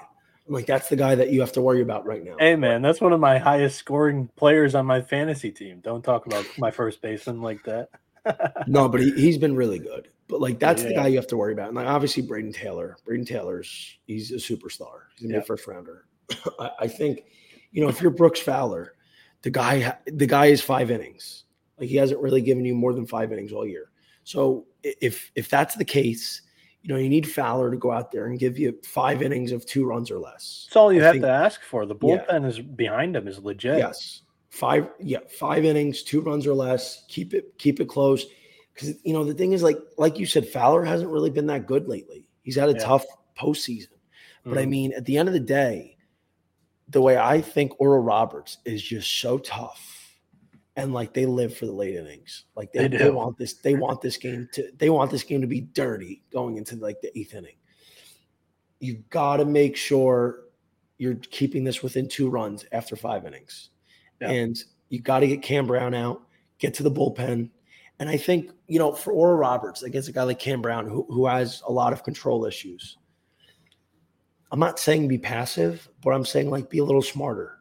I'm like, that's the guy that you have to worry about right now. Hey man, that's one of my highest scoring players on my fantasy team. Don't talk about my first baseman like that. no, but he, has been really good. But like that's yeah. the guy you have to worry about. And like obviously Brayden Taylor. Brayden Taylor's he's a superstar. He's gonna be a first rounder. I, I, think, you know, if you're Brooks Fowler, the guy the guy is five innings. Like he hasn't really given you more than five innings all year. So if if that's the case, you know, you need Fowler to go out there and give you five innings of two runs or less. That's all you I have think, to ask for. The bullpen yeah. is behind him is legit. Yes. Five, yeah, five innings, two runs or less. Keep it, keep it close. Because you know, the thing is, like, like you said, Fowler hasn't really been that good lately. He's had a yeah. tough postseason. But mm-hmm. I mean, at the end of the day, the way I think Oral Roberts is just so tough and like they live for the late innings. Like they, they, they, want this, they want this game to they want this game to be dirty going into like the eighth inning. You've got to make sure you're keeping this within two runs after five innings. Yeah. And you got to get Cam Brown out, get to the bullpen. And I think, you know, for Oral Roberts against a guy like Cam Brown who, who has a lot of control issues. I'm not saying be passive, but I'm saying like be a little smarter.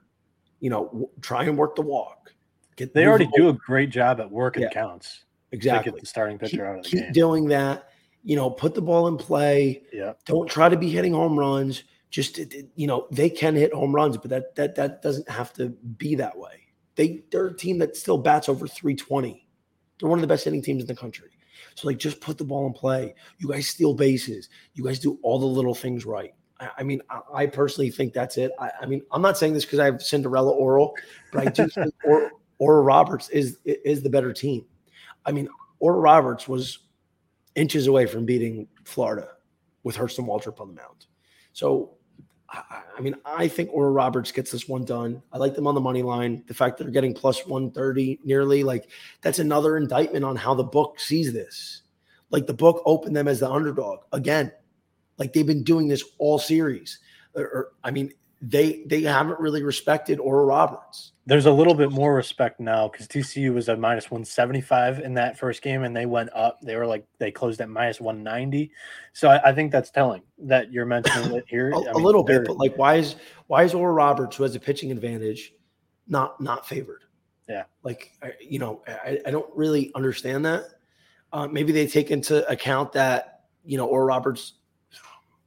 You know, w- try and work the walk Get they already do a great job at working yeah, counts. Exactly. get the starting pitcher keep, out of the keep game. doing that. You know, put the ball in play. Yeah. Don't try to be hitting home runs. Just you know, they can hit home runs, but that that that doesn't have to be that way. They they're a team that still bats over 320. They're one of the best hitting teams in the country. So like just put the ball in play. You guys steal bases. You guys do all the little things right. I, I mean, I, I, personally think that's it. I, I mean, I'm not saying this because I have Cinderella oral, but I do think or, Oral Roberts is is the better team. I mean, Oral Roberts was inches away from beating Florida with Hurston Waldrep on the mound. So, I, I mean, I think Oral Roberts gets this one done. I like them on the money line. The fact that they're getting plus 130 nearly, like that's another indictment on how the book sees this. Like the book opened them as the underdog again. Like they've been doing this all series. Or, or I mean, they they haven't really respected Oral Roberts. There's a little bit more respect now because TCU was at minus 175 in that first game, and they went up. They were like they closed at minus 190. So I, I think that's telling that you're mentioning it here. a, mean, a little bit, but like why is why is Oral Roberts, who has a pitching advantage, not not favored? Yeah, like you know, I, I don't really understand that. Uh, maybe they take into account that you know Oral Roberts,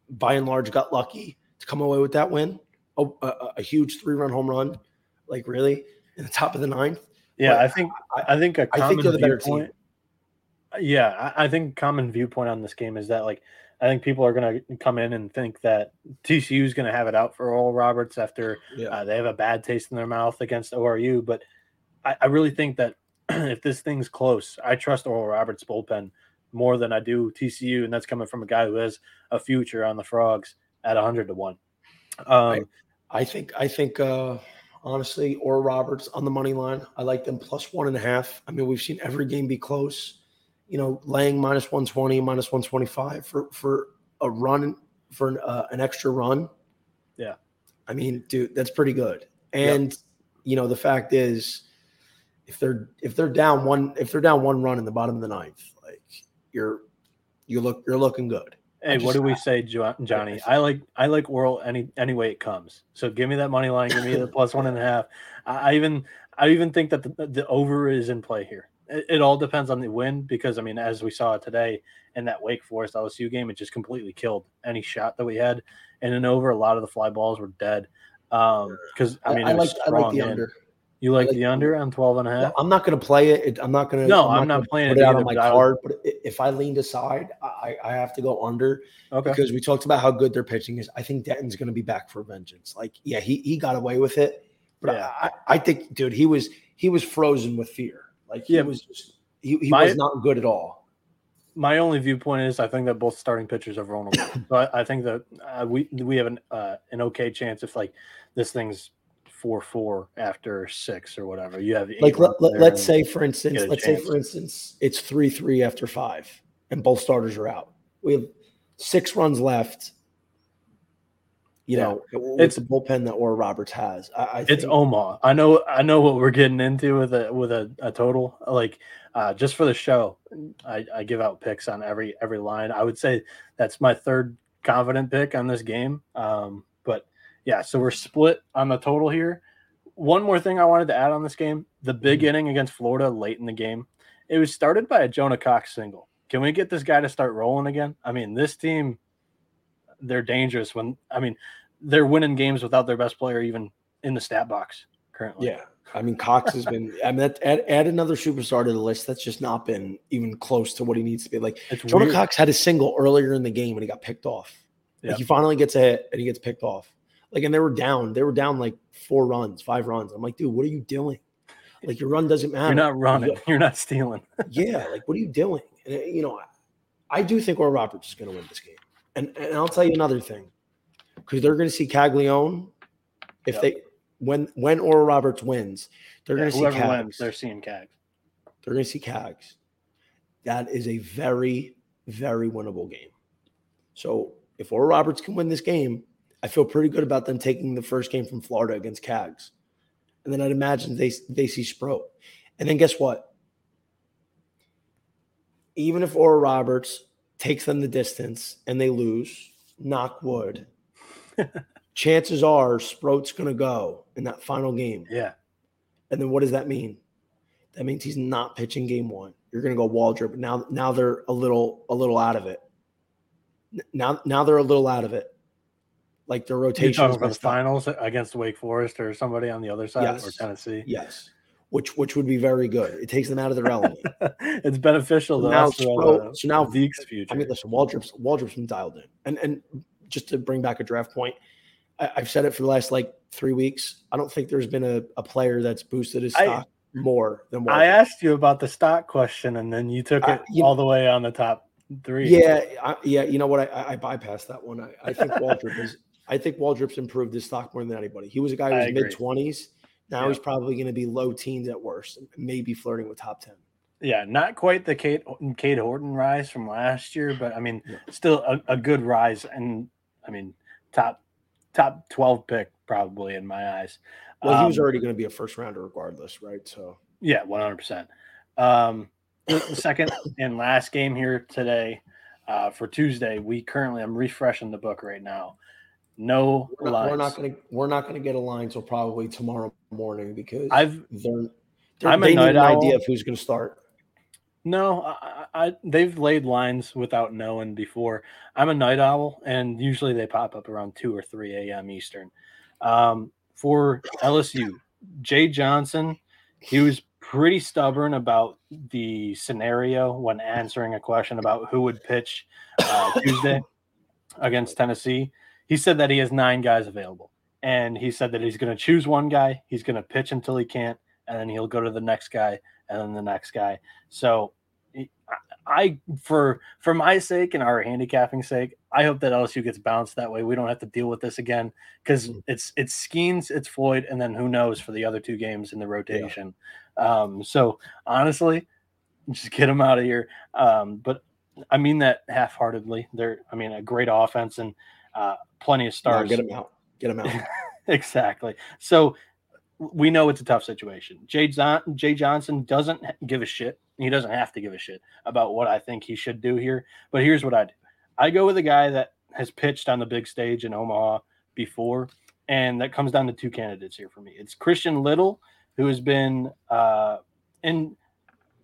by and large, got lucky to come away with that win a, a, a huge three run home run, like really in the top of the ninth. Yeah, but I think I, I think a common I think they're the better viewpoint. Team. Yeah, I, I think common viewpoint on this game is that like I think people are going to come in and think that TCU is going to have it out for Oral Roberts after yeah. uh, they have a bad taste in their mouth against ORU. But I, I really think that if this thing's close, I trust Oral Roberts bullpen more than I do TCU, and that's coming from a guy who has a future on the Frogs at hundred to one. Um, I think I think uh, honestly, or Roberts on the money line. I like them plus one and a half. I mean, we've seen every game be close. You know, laying minus one twenty, minus one twenty five for for a run for an, uh, an extra run. Yeah, I mean, dude, that's pretty good. And yep. you know, the fact is, if they're if they're down one if they're down one run in the bottom of the ninth, like you're you look you're looking good. Hey, what do we say, Johnny? I like I like Oral any any way it comes. So give me that money line. Give me the plus one and a half. I, even I even think that the, the over is in play here. It, it, all depends on the win because I mean, as we saw today in that Wake Forest LSU game, it just completely killed any shot that we had. And an over, a lot of the fly balls were dead. Um, because I mean, I, I like I like the in. under. You like, like the under on 12 and a half? I'm not going to play it. I'm not going to. No, I'm, I'm not, not playing put it, out on my card. But if I leaned aside, I, I have to go under. Okay. Because we talked about how good their pitching is. I think Denton's going to be back for vengeance. Like, yeah, he, he got away with it. But yeah. I, I think, dude, he was he was frozen with fear. Like he yeah. was just he, he my, was not good at all. my only viewpoint is I think that both starting pitchers are vulnerable. so I, I think that uh, we we have an uh, an okay chance if like this thing's four four after six or whatever. You have like let, us say for instance, let's chance. say for instance it's three three after five and both starters are out. We have six runs left. You yeah. know, it's the bullpen that Oral Roberts has. I, I it's Omaha. I know. I know what we're getting into with a with a, a total. Like uh, just for the show, I, I give out picks on every every line. I would say that's my third confident pick on this game. Um, yeah, so we're split on the total here. One more thing I wanted to add on this game: the big mm-hmm. inning against Florida late in the game. It was started by a Jonah Cox single. Can we get this guy to start rolling again? I mean, this team, they're dangerous when I mean they're winning games without their best player even in the stat box currently. Yeah. I mean, Cox has been. I mean, that, add, add another superstar to the list. That's just not been even close to what he needs to be. Like it's Jonah weird. Cox had a single earlier in the game and he got picked off. Yep. Like he finally gets a hit and he gets picked off. Like, and they were down. They were down like four runs, five runs. I'm like, dude, what are you doing? Like your run doesn't matter. You're not running. You're not stealing. yeah. Like, what are you doing? And uh, you know, I do think Oral Roberts is going to win this game. And, and I'll tell you another thing, because they're going to see Caglianone if yep. they when when Oral Roberts wins, they're yeah, going to see Cags. Wins, they're seeing Cags. They're going to see Cags. That is a very very winnable game. So if Oral Roberts can win this game, I feel pretty good about them taking the first game from Florida against Cags. And then I'd imagine they they see Sproat. And then guess what? even if Oral Roberts takes them the distance and they lose, knock wood, chances are Sproat's going to go in that final game. Yeah. And then what does that mean? That means he's not pitching game one. You're going to go Waldrep. Now, now they're a little, a little out of it. Now, now they're a little out of it. Like their rotation. About the finals against Wake Forest or somebody on the other side yes. or Tennessee. Yes which which would be very good. It takes them out of their element. it's beneficial so now, so, so now Zeke's future. I mean, listen, Waldrep's Waldrep's been dialed in, and and just to bring back a draft point, I, have said it for the last like three weeks. I don't think there's been a, a player that's boosted his stock I, more than Waldrep. I asked you about the stock question, and then you took it uh, all know, the way on the top three. Yeah, I, yeah. You know what? I, I bypassed that one. I, I think Waldrep is. I think Waldrep's improved his stock more than anybody. He was a guy who was mid twenties now yeah. he's probably going to be low teens at worst, maybe flirting with top 10. Yeah, not quite the Kate Cade Horton rise from last year, but I mean, yeah. still a, a, good rise. And I mean, top top 12 pick probably in my eyes. Well, um, he was um, already going to be a first rounder regardless, right? So, yeah, 100%. Um, the second and last game here today uh, for Tuesday, we currently, I'm refreshing the book right now. No we're not, we're not, gonna we're not gonna get a line until probably tomorrow morning because I've they're, they're I'm they need an idea of who's gonna start. No, I, I, they've laid lines without knowing before. I'm a night owl, and usually they pop up around two or three a.m. Eastern. Um, for LSU, Jay Johnson, he was pretty stubborn about the scenario when answering a question about who would pitch uh, Tuesday against Tennessee he said that he has nine guys available. And he said that he's going to choose one guy, he's going to pitch until he can't, and then he'll go to the next guy and then the next guy. So I for for my sake and our handicapping sake, I hope that LSU gets bounced that way. We don't have to deal with this again because mm-hmm. it's it's Skenes, it's Floyd, and then who knows for the other two games in the rotation. Yeah. Um, so honestly, just get them out of here. Um, but I mean that half-heartedly. They're I mean a great offense and uh, plenty of stars. No, get him out. Get him out. exactly. So we know it's a tough situation. Jay, Jay Johnson doesn't give a shit. He doesn't have to give a shit about what I think he should do here. But here's what I do I go with a guy that has pitched on the big stage in Omaha before. And that comes down to two candidates here for me. It's Christian Little, who has been uh, in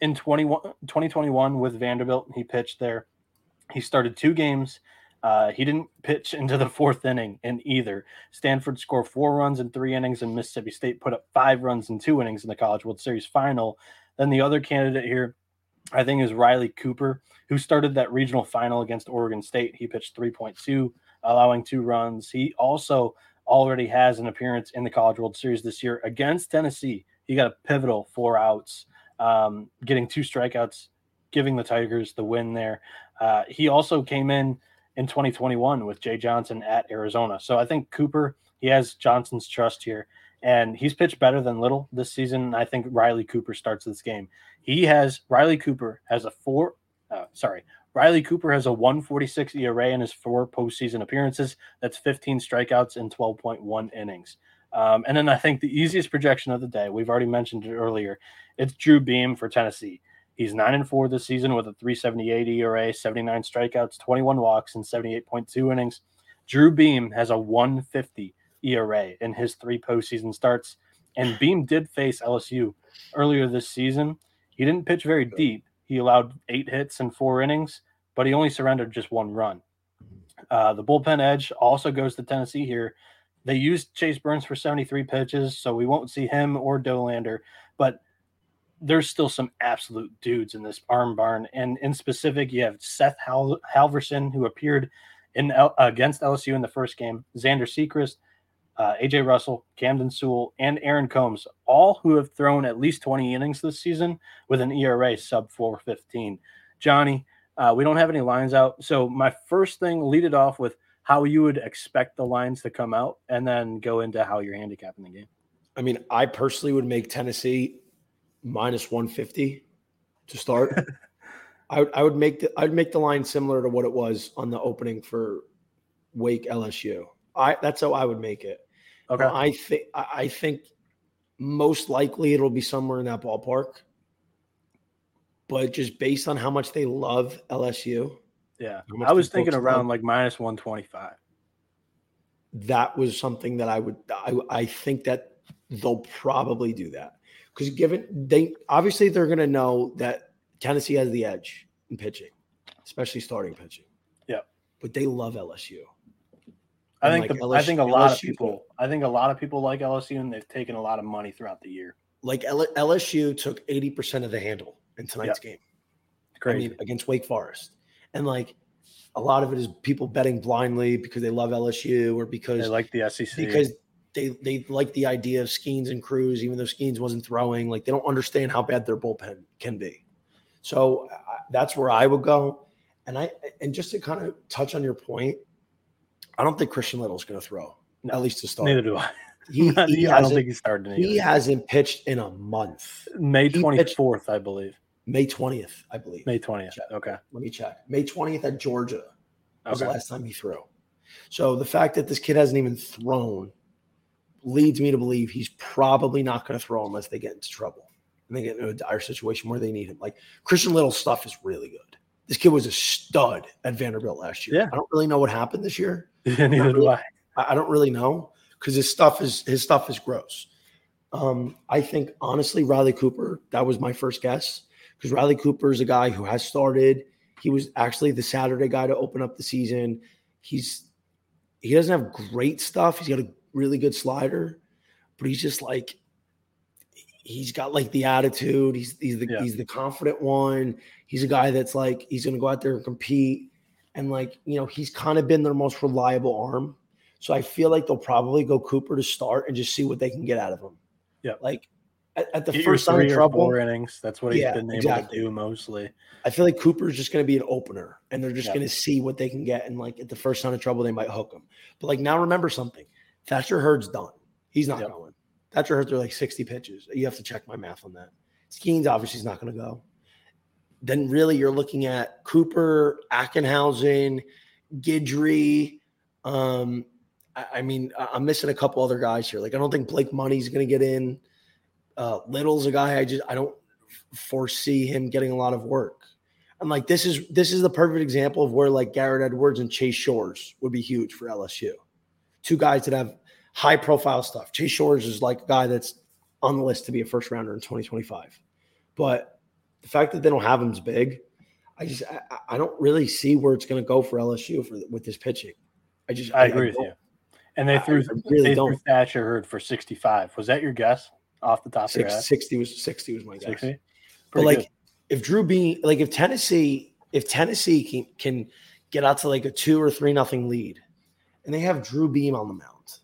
in 21, 2021 with Vanderbilt. He pitched there. He started two games. Uh, he didn't pitch into the fourth inning in either. Stanford scored four runs in three innings, and Mississippi State put up five runs in two innings in the College World Series final. Then the other candidate here, I think, is Riley Cooper, who started that regional final against Oregon State. He pitched 3.2, allowing two runs. He also already has an appearance in the College World Series this year against Tennessee. He got a pivotal four outs, um, getting two strikeouts giving the Tigers the win there. Uh, he also came in in 2021 with Jay Johnson at Arizona. So I think Cooper, he has Johnson's trust here, and he's pitched better than Little this season. I think Riley Cooper starts this game. He has Riley Cooper has a four, uh, sorry, Riley Cooper has a 146 ERA in his four postseason appearances. That's 15 strikeouts in 12.1 innings. Um, and then I think the easiest projection of the day, we've already mentioned it earlier, it's Drew Beam for Tennessee. He's nine and four this season with a 378 ERA, 79 strikeouts, 21 walks, and 78.2 innings. Drew Beam has a 150 ERA in his three postseason starts. And Beam did face LSU earlier this season. He didn't pitch very deep. He allowed eight hits in four innings, but he only surrendered just one run. Uh, the bullpen edge also goes to Tennessee here. They used Chase Burns for 73 pitches, so we won't see him or Dollander. but there's still some absolute dudes in this arm barn. And in specific, you have Seth Hal- Halvorsen, who appeared in L- against LSU in the first game, Xander Sechrist, uh, AJ Russell, Camden Sewell, and Aaron Combs, all who have thrown at least 20 innings this season with an ERA sub 415. Johnny, uh, we don't have any lines out. So my first thing, lead it off with how you would expect the lines to come out, and then go into how you're handicapping the game. I mean, I personally would make Tennessee minus 150 to start. I, I would make the I'd make the line similar to what it was on the opening for Wake LSU. I that's how I would make it. Okay. I think I think most likely it'll be somewhere in that ballpark. But just based on how much they love LSU, Yeah. I was thinking around love- like minus 125. that was something that I would I, I think that they'll probably do that because given they obviously they're going to know that Tennessee has the edge in pitching, especially starting pitching. Yeah, but they love LSU. I And, think like, the, I think a lot of people I think a lot of people like LSU and they've taken a lot of money throughout the year. Like L- LSU took eighty percent of the handle in tonight's game. Great. I mean, against Wake Forest, and like a lot of it is people betting blindly because they love LSU or because they like the SEC. because they they like the idea of Skenes and Crews, even though Skenes wasn't throwing. Like they don't understand how bad their bullpen can be. So uh, that's where I would go. And I and just to kind of touch on your point, I don't think Christian Little's going to throw No, at least to start. neither do I. He, he I don't think he started he hasn't pitched in a month. May twenty fourth, I believe. May twentieth, I believe. May twentieth. Okay. Let me check. May twentieth at Georgia. was the last time he threw. So the fact that this kid hasn't even thrown leads me to believe he's probably not going to throw unless they get into trouble and they get into a dire situation where they need him. Like Christian Little's stuff is really good. This kid was a stud at Vanderbilt last year. Yeah. I don't really know what happened this year. neither do I. I I don't really know because his stuff is his stuff is gross. Um, I think honestly, Riley Cooper, that was my first guess because Riley Cooper is a guy who has started. He was actually the Saturday guy to open up the season. He's he doesn't have great stuff. He's got a really good slider, but he's just like he's got like the attitude. He's he's the Yeah. he's the confident one. He's a guy that's like he's gonna go out there and compete. And like, you know, he's kind of been their most reliable arm. So I feel like they'll probably go Cooper to start and just see what they can get out of him. Yeah. Like at, at the Get first of trouble, four innings. That's what he's Yeah, been able exactly. to do mostly. I feel like Cooper's just going to be an opener and they're just Yeah. going to see what they can get. And like at the first sign of trouble, they might hook him. But like now remember something Thatcher Hurd's done. He's not Yep. going. Thatcher Hurd threw like 60 pitches. You have to check my math on that. Skenes obviously is not going to go. Then really you're looking at Cooper, Ackenhausen, Guidry. Um, I, I mean, I'm missing a couple other guys here. Like I don't think Blake Money's going to get in. Uh, Little's a guy I just I don't foresee him getting a lot of work. I'm like, this is this is the perfect example of where like Garrett Edwards and Chase Shores would be huge for LSU. Two guys that have high profile stuff. Chase Shores is like a guy that's on the list to be a first rounder in 2025. But the fact that they don't have him is big. I just I, I don't really see where it's going to go for LSU for with this pitching. I just I agree with you. And they threw I really they threw don't. Thatcher Hurd for 65. Was that your guess off the top of your head? 60 was 60 was my guess. 60? But like, good. if Drew Beam, like if Tennessee, if Tennessee can, can get out to like a two or three nothing lead, and they have Drew Beam on the mound,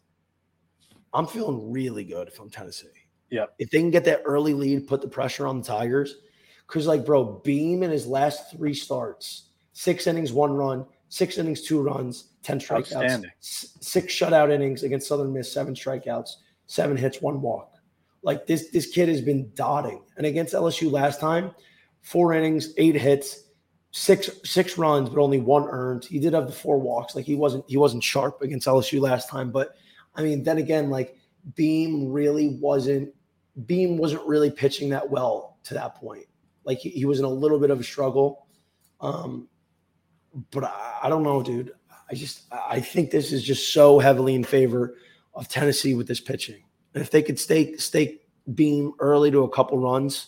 I'm feeling really good if I'm Tennessee. Yeah. If they can get that early lead, put the pressure on the Tigers, Because, like, bro, Beam in his last three starts, six innings, one run, six innings, two runs, 10 strikeouts, six shutout innings against Southern Miss, seven strikeouts, seven hits, one walk. Like this, this kid has been dotting. And against LSU last time, four innings, eight hits, six six runs, but only one earned. He did have the four walks. Like he wasn't he wasn't sharp against LSU last time. But I mean, then again, like Beam really wasn't Beam wasn't really pitching that well to that point. Like he, he was in a little bit of a struggle. Um, but I, I don't know, dude. I just I think this is just so heavily in favor of Tennessee with this pitching. And if they could stay stay Beam early to a couple runs,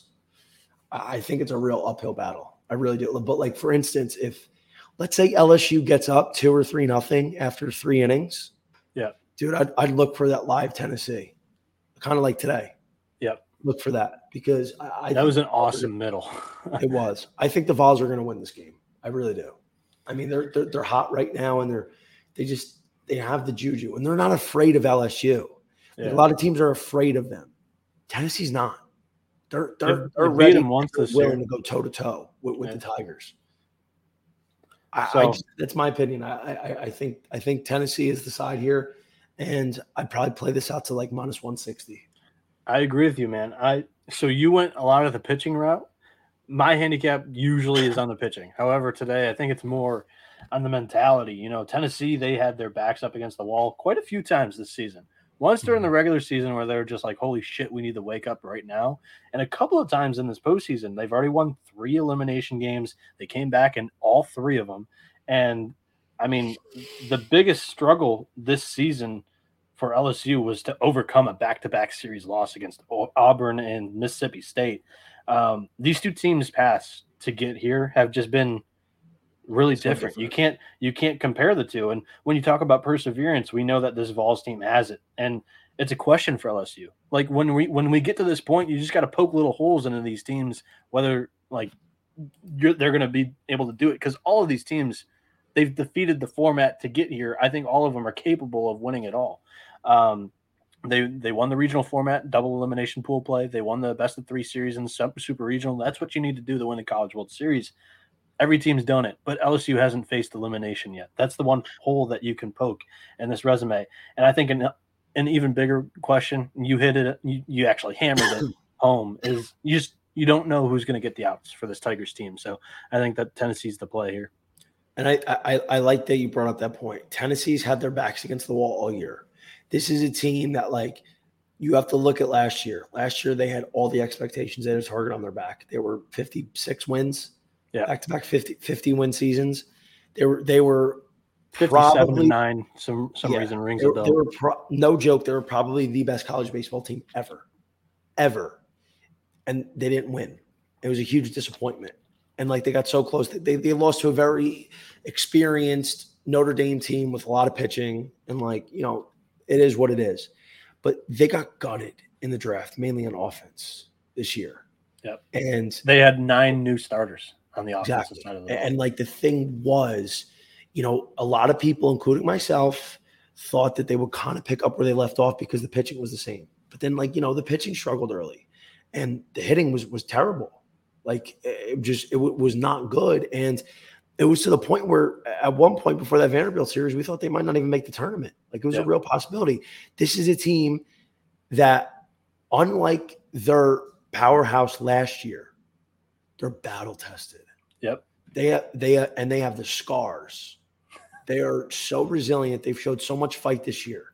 I think it's a real uphill battle. I really do. But like for instance, if let's say LSU gets up two or three nothing after three innings, yeah, dude, I'd, I'd look for that live Tennessee, kind of like today. Yep, look for that because I, I that was an awesome middle. it was. I think the Vols are going to win this game. I really do. I mean, they're, they're they're hot right now, and they're they just they have the juju, and they're not afraid of LSU. Yeah. A lot of teams are afraid of them. Tennessee's not. They're they're, they're ready once this willing to go toe to toe with, with yeah. the Tigers. I, so, I just, that's my opinion. I, I I think I think Tennessee is the side here, and I'd probably play this out to like minus one sixty. I agree with you, man. I so you went a lot of the pitching route. My handicap usually is on the pitching. However, today I think it's more on the mentality. You know, Tennessee they had their backs up against the wall quite a few times this season. Once during the mm-hmm. regular season where they're just like, holy shit, we need to wake up right now. And a couple of times in this postseason, they've already won three elimination games. They came back in all three of them. And I mean, the biggest struggle this season for LSU was to overcome a back to back series loss against Auburn and Mississippi State. Um, these two teams' paths to get here have just been really different. different. You can't you can't compare the two. And when you talk about perseverance, we know that this Vols team has it, and it's a question for LSU. Like when we when we get to this point, you just got to poke little holes into these teams, whether like they're going to be able to do it because all of these teams they've defeated the format to get here. I think all of them are capable of winning it all. Um, they they won the regional format, double elimination pool play. They won the best of three series in the super regional. That's what you need to do to win the College World Series. Every team's done it, but LSU hasn't faced elimination yet. That's the one hole that you can poke in this resume. And I think an, an even bigger question, you hit it, you, you actually hammered it home, is you just you don't know who's going to get the outs for this Tigers team. So I think that Tennessee's the play here. And I, I I like that you brought up that point. Tennessee's had their backs against the wall all year. This is a team that like you have to look at last year. Last year they had all the expectations. They had a target on their back. They were 56 wins yeah, back to back 50, 50 win seasons. They were they were 57 probably, nine. Some some yeah, reason rings they, a bell. They were pro, no joke. They were probably the best college baseball team ever, ever, and they didn't win. It was a huge disappointment. And like they got so close, they they lost to a very experienced Notre Dame team with a lot of pitching, and like you know, it is what it is. But they got gutted in the draft, mainly on offense this year. Yep. And they had nine new starters on the offensive exactly. side of the ball. And like the thing was, you know, a lot of people, including myself, thought that they would kind of pick up where they left off because the pitching was the same. But then, like you know, the pitching struggled early, and the hitting was was terrible. Like it just it w- was not good, and it was to the point where at one point before that Vanderbilt series, we thought they might not even make the tournament. Like it was yeah. a real possibility. This is a team that, unlike their powerhouse last year, they're battle tested. Yep. They they and they have the scars. They are so resilient. They've showed so much fight this year.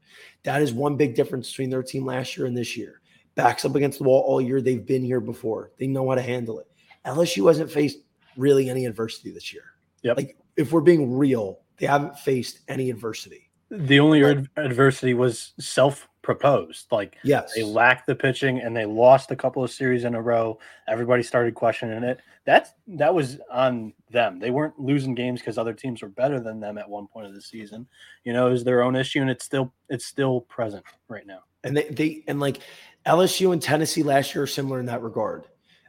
That is one big difference between their team last year and this year. Backs up against the wall all year. They've been here before. They know how to handle it. LSU hasn't faced really any adversity this year. Yep. Like if we're being real, they haven't faced any adversity. The only adversity was self proposed. Like yes. they lacked the pitching and they lost a couple of series in a row. Everybody started questioning it. That's that was on them. They weren't losing games because other teams were better than them at one point of the season. You know, it was their own issue and it's still it's still present right now. And they, they and like LSU and Tennessee last year are similar in that regard.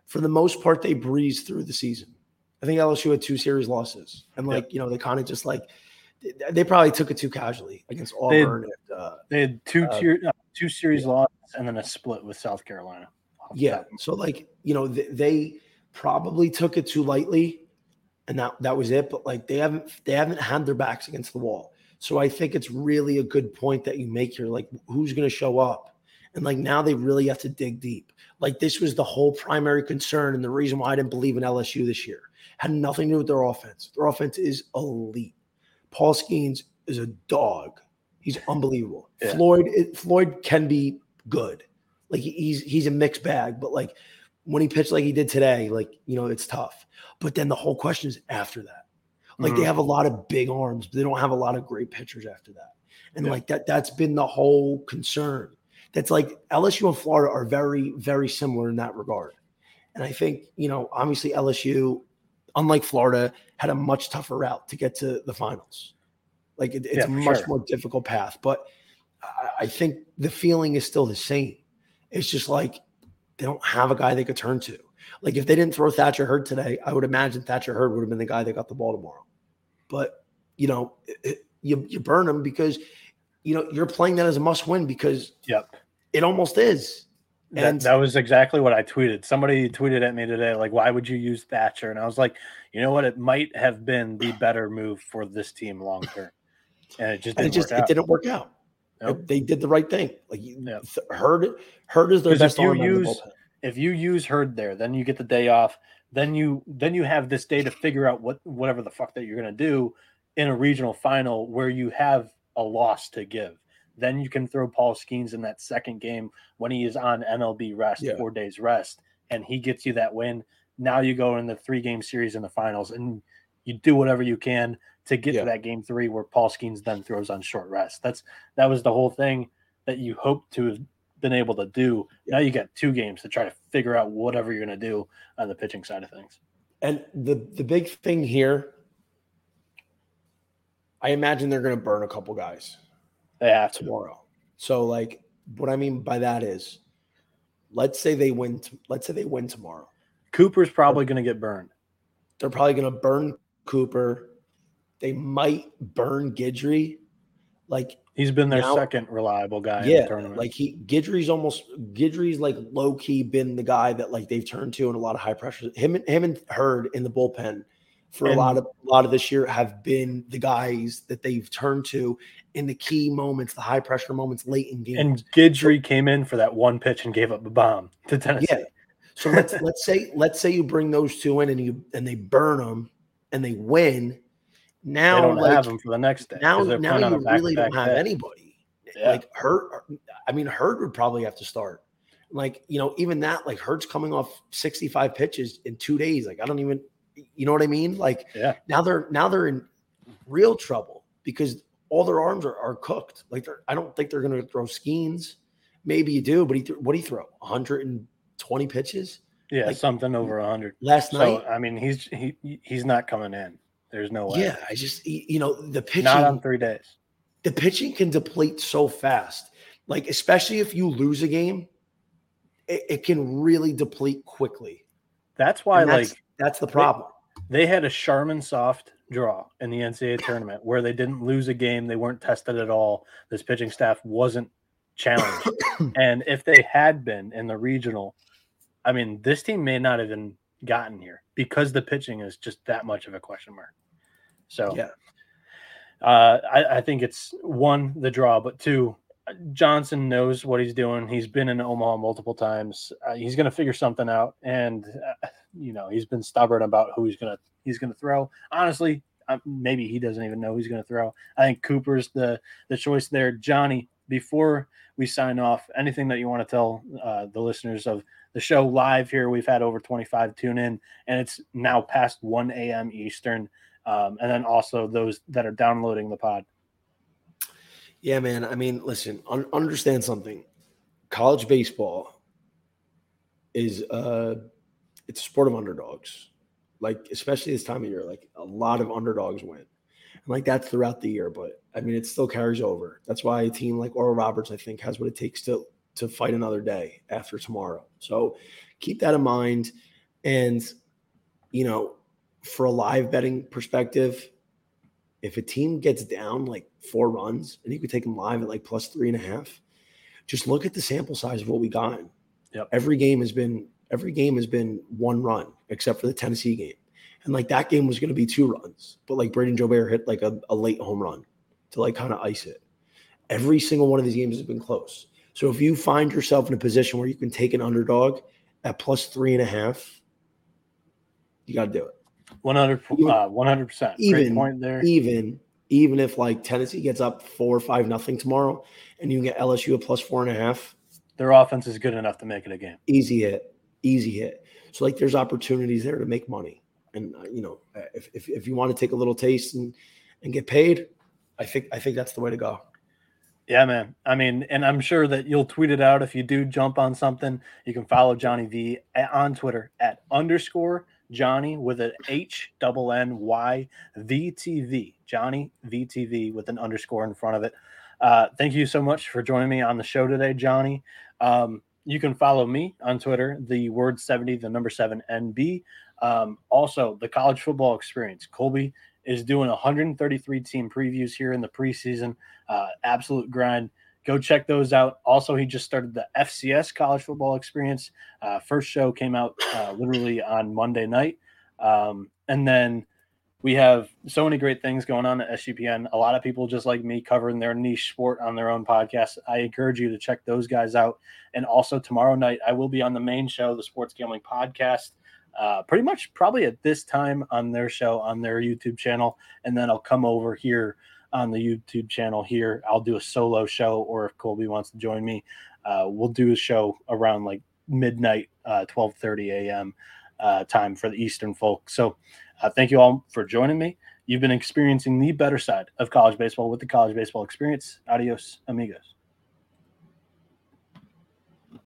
For the most part, they breezed through the season. I think LSU had two series losses. And like, yep. you know, they kind of just like they probably took it too casually against Auburn. They had, and, uh, they had two uh, tier, uh, two series yeah. losses and then a split with South Carolina. Yeah, so like you know they, they probably took it too lightly, and that that was it. But like they haven't they haven't had their backs against the wall. So I think it's really a good point that you make here. Like, who's going to show up? And like now they really have to dig deep. Like this was the whole primary concern and the reason why I didn't believe in LSU this year. Had nothing to do with their offense. Their offense is elite. Paul Skenes is a dog. He's unbelievable. Yeah. Floyd Floyd can be good. Like he's he's a mixed bag, but like when he pitched like he did today, like you know, it's tough. But then the whole question is after that. Like mm-hmm. they have a lot of big arms, but they don't have a lot of great pitchers after that. And yeah. like that, that's been the whole concern. That's like LSU and Florida are very, very similar in that regard. And I think, you know, obviously LSU, unlike Florida, had a much tougher route to get to the finals. Like it, it's yeah, a much sure. more difficult path. But I, I think the feeling is still the same. It's just like they don't have a guy they could turn to. Like if they didn't throw Thatcher Hurd today, I would imagine Thatcher Hurd would have been the guy that got the ball tomorrow. But you know, it, you you burn him because you know you're playing that as a must win because yep, it almost is. And that, that, was exactly what I tweeted. Somebody tweeted at me today, like, "Why would you use Thatcher?" And I was like, "You know what? It might have been the better move for this team long term." And it just didn't it just it didn't work out. Nope. They did the right thing. Like yep. Hurd, Hurd is their best if you use if you use Hurd there, then you get the day off. Then you then you have this day to figure out what whatever the fuck that you're gonna do in a regional final where you have a loss to give. Then you can throw Paul Skenes in that second game when he is on MLB rest, yeah. four days rest, and he gets you that win. Now you go in the three game series in the finals and you do whatever you can to get yeah. to that game three where Paul Skenes then throws on short rest. That's that was the whole thing that you hope to have been able to do. Yeah. Now you got two games to try to figure out whatever you're going to do on the pitching side of things. And the the big thing here, I imagine they're going to burn a couple guys. Uh, they have tomorrow. So like what I mean by that is let's say they win t- let's say they win tomorrow. Cooper's probably going to get burned. They're probably going to burn Cooper. They might burn Guidry. Like he's been their now, second reliable guy yeah, Like he Guidry's almost Guidry's like low key been the guy that like they've turned to in a lot of high pressure. Him and him and Hurd in the bullpen for and, a lot of a lot of this year have been the guys that they've turned to in the key moments, the high pressure moments late in games. And Guidry so, came in for that one pitch and gave up a bomb to Tennessee. Yeah. So let's let's say let's say you bring those two in and you and they burn them and they win. Now they don't like, have them for the next day. Now, now you really don't have anybody. Yeah. Like Hurd, I mean, Hurd would probably have to start. Like you know, even that, like Hurd's coming off sixty-five pitches in two days. Like I don't even, you know what I mean? Like yeah. now they're now they're in real trouble because all their arms are, are cooked. Like they're, I don't think they're going to throw Skenes. Maybe you do, but he th- what do you throw? 120 pitches? Yeah, like, something over 100 last night. I mean, he's he he's not coming in. There's no way. Yeah, I just you know the pitching not on three days. The pitching can deplete so fast. Like especially if you lose a game, it, it can really deplete quickly. That's why, that's, like, that's the problem. They, they had a Charmin soft draw in the NCAA tournament where they didn't lose a game, they weren't tested at all. This pitching staff wasn't challenged, and if they had been in the regional, I mean, this team may not have even gotten here because the pitching is just that much of a question mark. So, yeah, uh, I, I think it's one the draw, but two Johnson knows what he's doing. He's been in Omaha multiple times. Uh, he's going to figure something out, and uh, you know he's been stubborn about who he's to he's to throw. Honestly, maybe he doesn't even know who's to throw. I think Cooper's the the choice there. Johnny, before we sign off, anything that you want to tell uh, the listeners of the show live here? We've had over 25 tune in, and it's now past 1 a.m. Eastern. Um, and then also those that are downloading the pod. Yeah, man. I mean, listen, un- understand something. College baseball is uh it's a sport of underdogs. Like especially this time of year, like a lot of underdogs win. And like that's throughout the year, but I mean it still carries over. That's why a team like Oral Roberts, I think, has what it takes to to fight another day after tomorrow. So keep that in mind. And you know, for a live betting perspective, if a team gets down like four runs and you could take them live at like plus three and a half, just look at the sample size of what we got. Yep. Every game has been Every game has been one run, except for the Tennessee game. And like that game was going to be two runs, but like Brayden Jobert hit like a, a late home run to like kind of ice it. Every single one of these games has been close. So if you find yourself in a position where you can take an underdog at plus three and a half, you got to do it. 100 uh, 100%. Even, Great point there. Even even if like Tennessee gets up four or five nothing tomorrow, and you can get LSU a plus four and a half, their offense is good enough to make it a game. Easy hit, easy hit. So like, there's opportunities there to make money, and uh, you know, uh, if, if if you want to take a little taste and and get paid, I think I think that's the way to go. Yeah, man. I mean, and I'm sure that you'll tweet it out if you do jump on something. You can follow Johnny V on Twitter at underscore Johnny with an H double N Y V T V. Johnny VTV with an underscore in front of it. Uh, thank you so much for joining me on the show today, Johnny. Um, you can follow me on Twitter, the word 70, the number seven NB. Um, also, the college football experience. Colby is doing 133 team previews here in the preseason. Uh, absolute grind. Go check those out. Also, he just started the FCS college football experience. Uh, first show came out uh, literally on Monday night. Um, and then we have so many great things going on at SGPN. A lot of people just like me covering their niche sport on their own podcast. I encourage you to check those guys out. And also tomorrow night, I will be on the main show, the Sports Gambling Podcast, uh, pretty much probably at this time on their show on their YouTube channel. And then I'll come over here on the YouTube channel here. I'll do a solo show, or if Colby wants to join me, uh, we'll do a show around like midnight, uh, 12:30 a.m. Uh, time for the Eastern folk. So uh, thank you all for joining me. You've been experiencing the better side of college baseball with the college baseball experience. Adios, amigos.